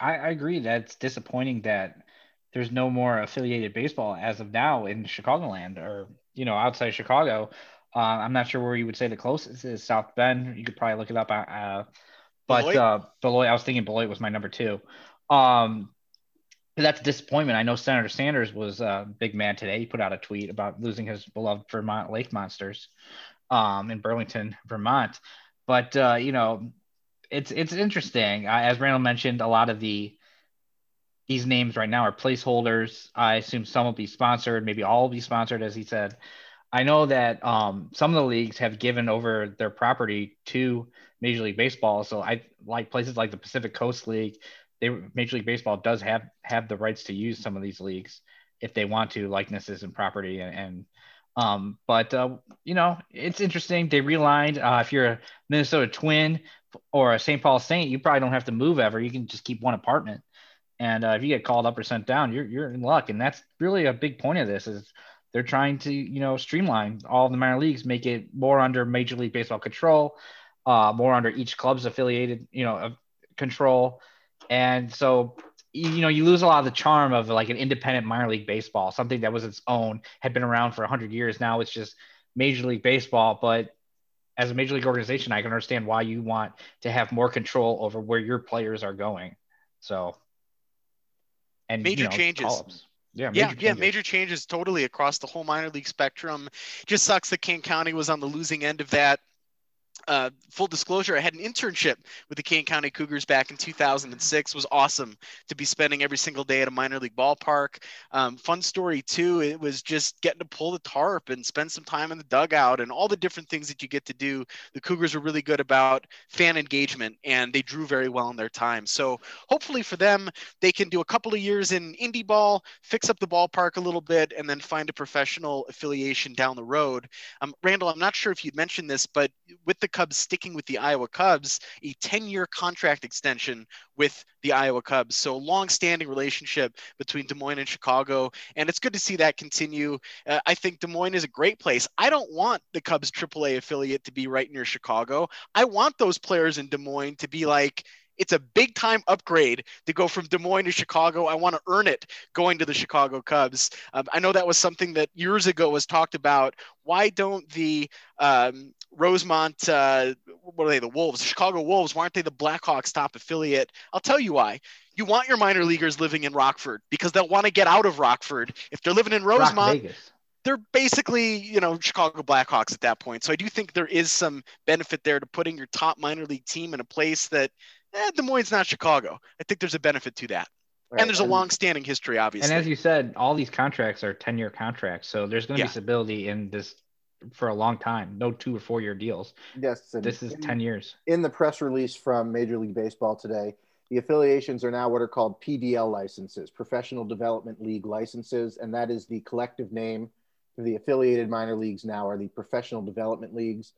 I, I agree. That's disappointing that there's no more affiliated baseball as of now in chicagoland or you know outside chicago. Uh, i'm not sure where you would say the closest is south bend. You could probably look it up. Uh, uh but beloit? uh beloit i was thinking beloit was my number two. Um that's disappointment. I know Senator Sanders was a big man today. He put out a tweet about losing his beloved Vermont Lake Monsters um, in Burlington, Vermont. But uh, you know, it's it's interesting. As Randall mentioned, a lot of the these names right now are placeholders. I assume some will be sponsored, maybe all will be sponsored, as he said. I know that um, some of the leagues have given over their property to Major League Baseball. So I like places like the Pacific Coast League they Major League Baseball does have have the rights to use some of these leagues if they want to, likenesses and property and, and um, but uh, you know, it's interesting. They realigned. Uh, if you're a Minnesota Twin or a St. Paul Saint, you probably don't have to move ever. You can just keep one apartment. And uh, if you get called up or sent down, you're you're in luck. And that's really a big point of this is they're trying to you know streamline all the minor leagues, make it more under Major League Baseball control, uh, more under each club's affiliated you know control and so, you know, you lose a lot of the charm of like an independent minor league baseball, something that was its own, had been around for 100 years. Now it's just Major League Baseball. But as a major league organization, I can understand why you want to have more control over where your players are going. So, and major you know, changes. Yeah, yeah, yeah, major changes totally across the whole minor league spectrum. Just sucks that Kane County was on the losing end of that. Uh, full disclosure, I had an internship with the Kane County Cougars back in 2006. It was awesome to be spending every single day at a minor league ballpark. Um, fun story too. It was just getting to pull the tarp and spend some time in the dugout and all the different things that you get to do. The Cougars were really good about fan engagement and they drew very well in their time. So hopefully for them, they can do a couple of years in indie ball, fix up the ballpark a little bit, and then find a professional affiliation down the road. Um, Randall, I'm not sure if you'd mentioned this, but with the Cubs sticking with the Iowa Cubs, a 10 year contract extension with the Iowa Cubs. So, a long standing relationship between Des Moines and Chicago. And it's good to see that continue. Uh, I think Des Moines is a great place. I don't want the Cubs AAA affiliate to be right near Chicago. I want those players in Des Moines to be like, it's a big time upgrade to go from Des Moines to Chicago. I want to earn it going to the Chicago Cubs. Um, I know that was something that years ago was talked about. Why don't the um, Rosemont, uh, what are they, the Wolves, the Chicago Wolves, why aren't they the Blackhawks top affiliate? I'll tell you why. You want your minor leaguers living in Rockford because they'll want to get out of Rockford. If they're living in Rosemont, they're basically, you know, Chicago Blackhawks at that point. So I do think there is some benefit there to putting your top minor league team in a place that eh, Des Moines not Chicago. I think there's a benefit to that. Right. And there's a long-standing history, obviously. And as you said, all these contracts are 10-year contracts, so there's going to yeah. be stability in this for a long time. No two or four-year deals. Yes, this is in, 10 years. In the press release from Major League Baseball today, the affiliations are now what are called PDL licenses, Professional Development League licenses, and that is the collective name for the affiliated minor leagues now are the Professional Development Leagues.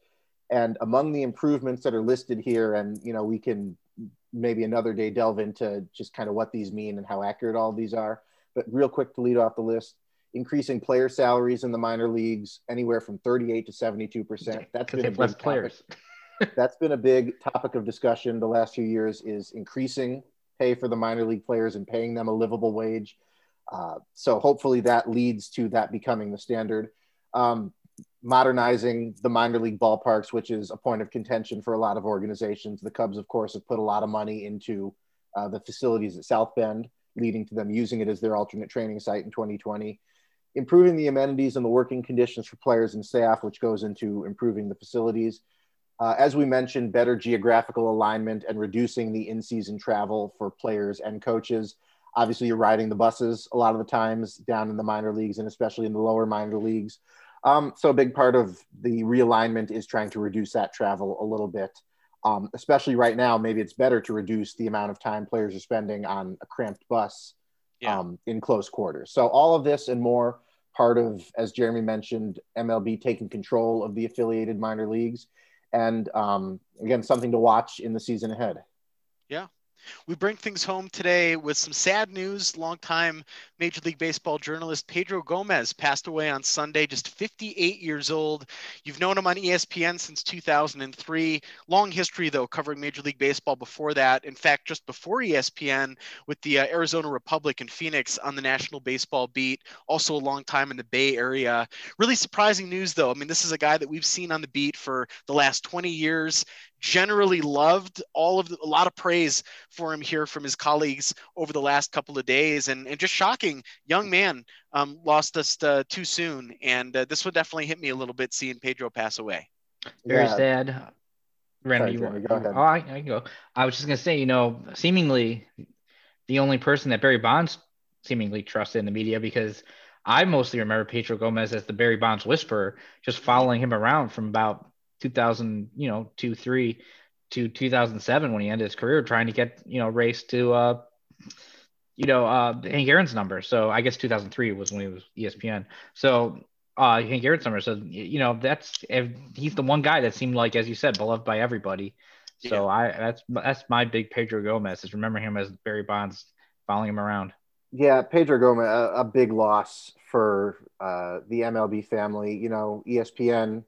And among the improvements that are listed here, and you know, we can maybe another day delve into just kind of what these mean and how accurate all these are. But real quick to lead off the list, increasing player salaries in the minor leagues anywhere from 38 to 72 percent. That's been a big less players. *laughs* That's been a big topic of discussion the last few years. Is increasing pay for the minor league players and paying them a livable wage. Uh, so hopefully that leads to that becoming the standard. Um, modernizing the minor league ballparks, which is a point of contention for a lot of organizations. The Cubs, of course, have put a lot of money into uh, the facilities at South Bend, leading to them using it as their alternate training site in 2020. Improving the amenities and the working conditions for players and staff, which goes into improving the facilities. Uh, as we mentioned, better geographical alignment and reducing the in season travel for players and coaches. Obviously, you're riding the buses a lot of the times down in the minor leagues and especially in the lower minor leagues. Um, so a big part of the realignment is trying to reduce that travel a little bit. Um, especially right now, maybe it's better to reduce the amount of time players are spending on a cramped bus yeah. um, in close quarters. So all of this and more part of, as Jeremy mentioned, MLB taking control of the affiliated minor leagues, and um, again, something to watch in the season ahead. Yeah, we bring things home today with some sad news. Longtime Major League Baseball journalist Pedro Gomez passed away on Sunday, just 58 years old. You've known him on ESPN since 2003. Long history, though, covering Major League Baseball before that. In fact, just before ESPN with the uh, Arizona Republic in Phoenix on the National Baseball beat. Also, a long time in the Bay Area. Really surprising news, though. I mean, this is a guy that we've seen on the beat for the last 20 years generally loved all of the, a lot of praise for him here from his colleagues over the last couple of days and, and just shocking young man um, lost us uh, too soon and uh, this would definitely hit me a little bit seeing pedro pass away very yeah. sad Randy, Sorry, you, go ahead. Oh, I, I can go. I was just gonna say, you know, seemingly the only person that Barry Bonds seemingly trusted in the media because I mostly remember Pedro Gomez as the Barry Bonds whisperer, just following him around from about 2000, you know, two, three to 2007 when he ended his career trying to get, you know, race to, uh, you know, uh, Hank Aaron's number. So I guess 2003 was when he was ESPN. So uh, Hank Aaron's number. So, you know, that's, he's the one guy that seemed like, as you said, beloved by everybody. So yeah. I, that's, that's my big Pedro Gomez is remember him as Barry Bonds following him around. Yeah, Pedro Gomez, a, a big loss for uh, the MLB family. You know, ESPN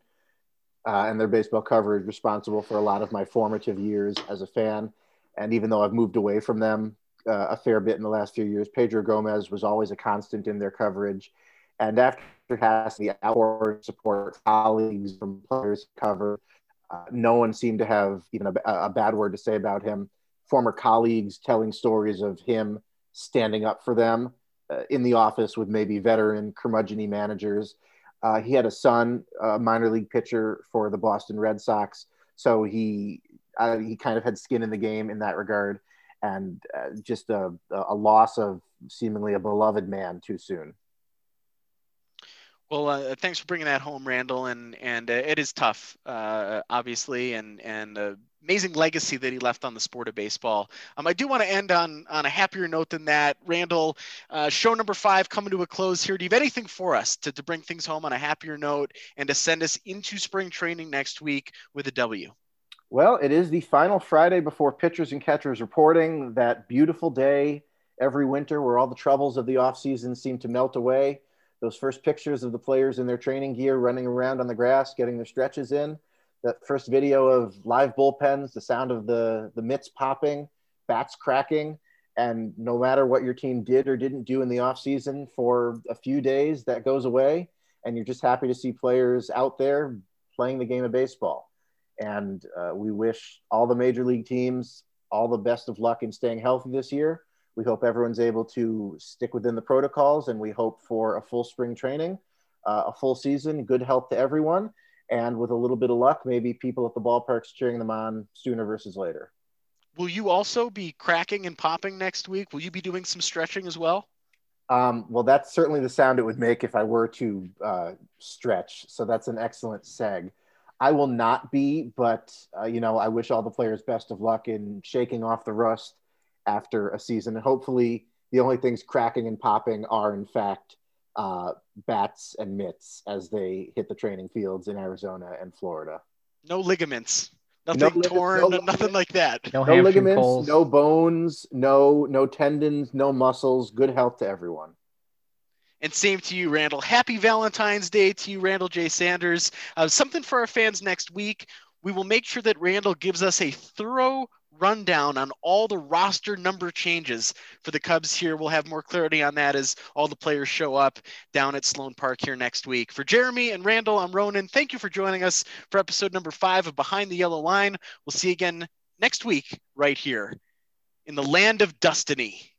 uh, and their baseball coverage responsible for a lot of my formative years as a fan. And even though I've moved away from them uh, a fair bit in the last few years, Pedro Gomez was always a constant in their coverage. And after having the outward support colleagues from players cover, uh, no one seemed to have even a, a bad word to say about him. Former colleagues telling stories of him standing up for them uh, in the office with maybe veteran curmudgeon managers uh, he had a son, a minor league pitcher for the Boston Red Sox, So he uh, he kind of had skin in the game in that regard, and uh, just a, a loss of seemingly a beloved man too soon. Well, uh, thanks for bringing that home, Randall. And and uh, it is tough, uh, obviously, and and amazing legacy that he left on the sport of baseball. Um, I do want to end on on a happier note than that. Randall, uh, show number five coming to a close here. Do you have anything for us to, to bring things home on a happier note and to send us into spring training next week with a W? Well, it is the final Friday before pitchers and catchers reporting. That beautiful day every winter where all the troubles of the offseason seem to melt away. Those first pictures of the players in their training gear running around on the grass, getting their stretches in that first video of live bullpens, the sound of the the mitts popping, bats cracking, and no matter what your team did or didn't do in the offseason for a few days, that goes away, and you're just happy to see players out there playing the game of baseball. And uh, we wish all the major league teams all the best of luck in staying healthy this year. We hope everyone's able to stick within the protocols, and we hope for a full spring training, uh, a full season, good health to everyone and with a little bit of luck, maybe people at the ballparks cheering them on sooner versus later. Will you also be cracking and popping next week? Will you be doing some stretching as well? Um, well, that's certainly the sound it would make if I were to uh, stretch. So that's an excellent seg. I will not be, but uh, you know, I wish all the players best of luck in shaking off the rust after a season. And hopefully, the only things cracking and popping are, in fact, uh, bats and mitts as they hit the training fields in Arizona and Florida. No ligaments. Nothing no torn, no nothing like that. No, no ligaments, poles. no bones, no no tendons, no muscles. Good health to everyone. And same to you, Randall. Happy Valentine's Day to you, Randall J. Sanders. Uh, something for our fans next week. We will make sure that Randall gives us a thorough rundown on all the roster number changes for the Cubs here. We'll have more clarity on that as all the players show up down at Sloan Park here next week. For Jeremy and Randall, I'm Ronan. Thank you for joining us for episode number five of Behind the Yellow Line. We'll see you again next week right here in the land of Destiny.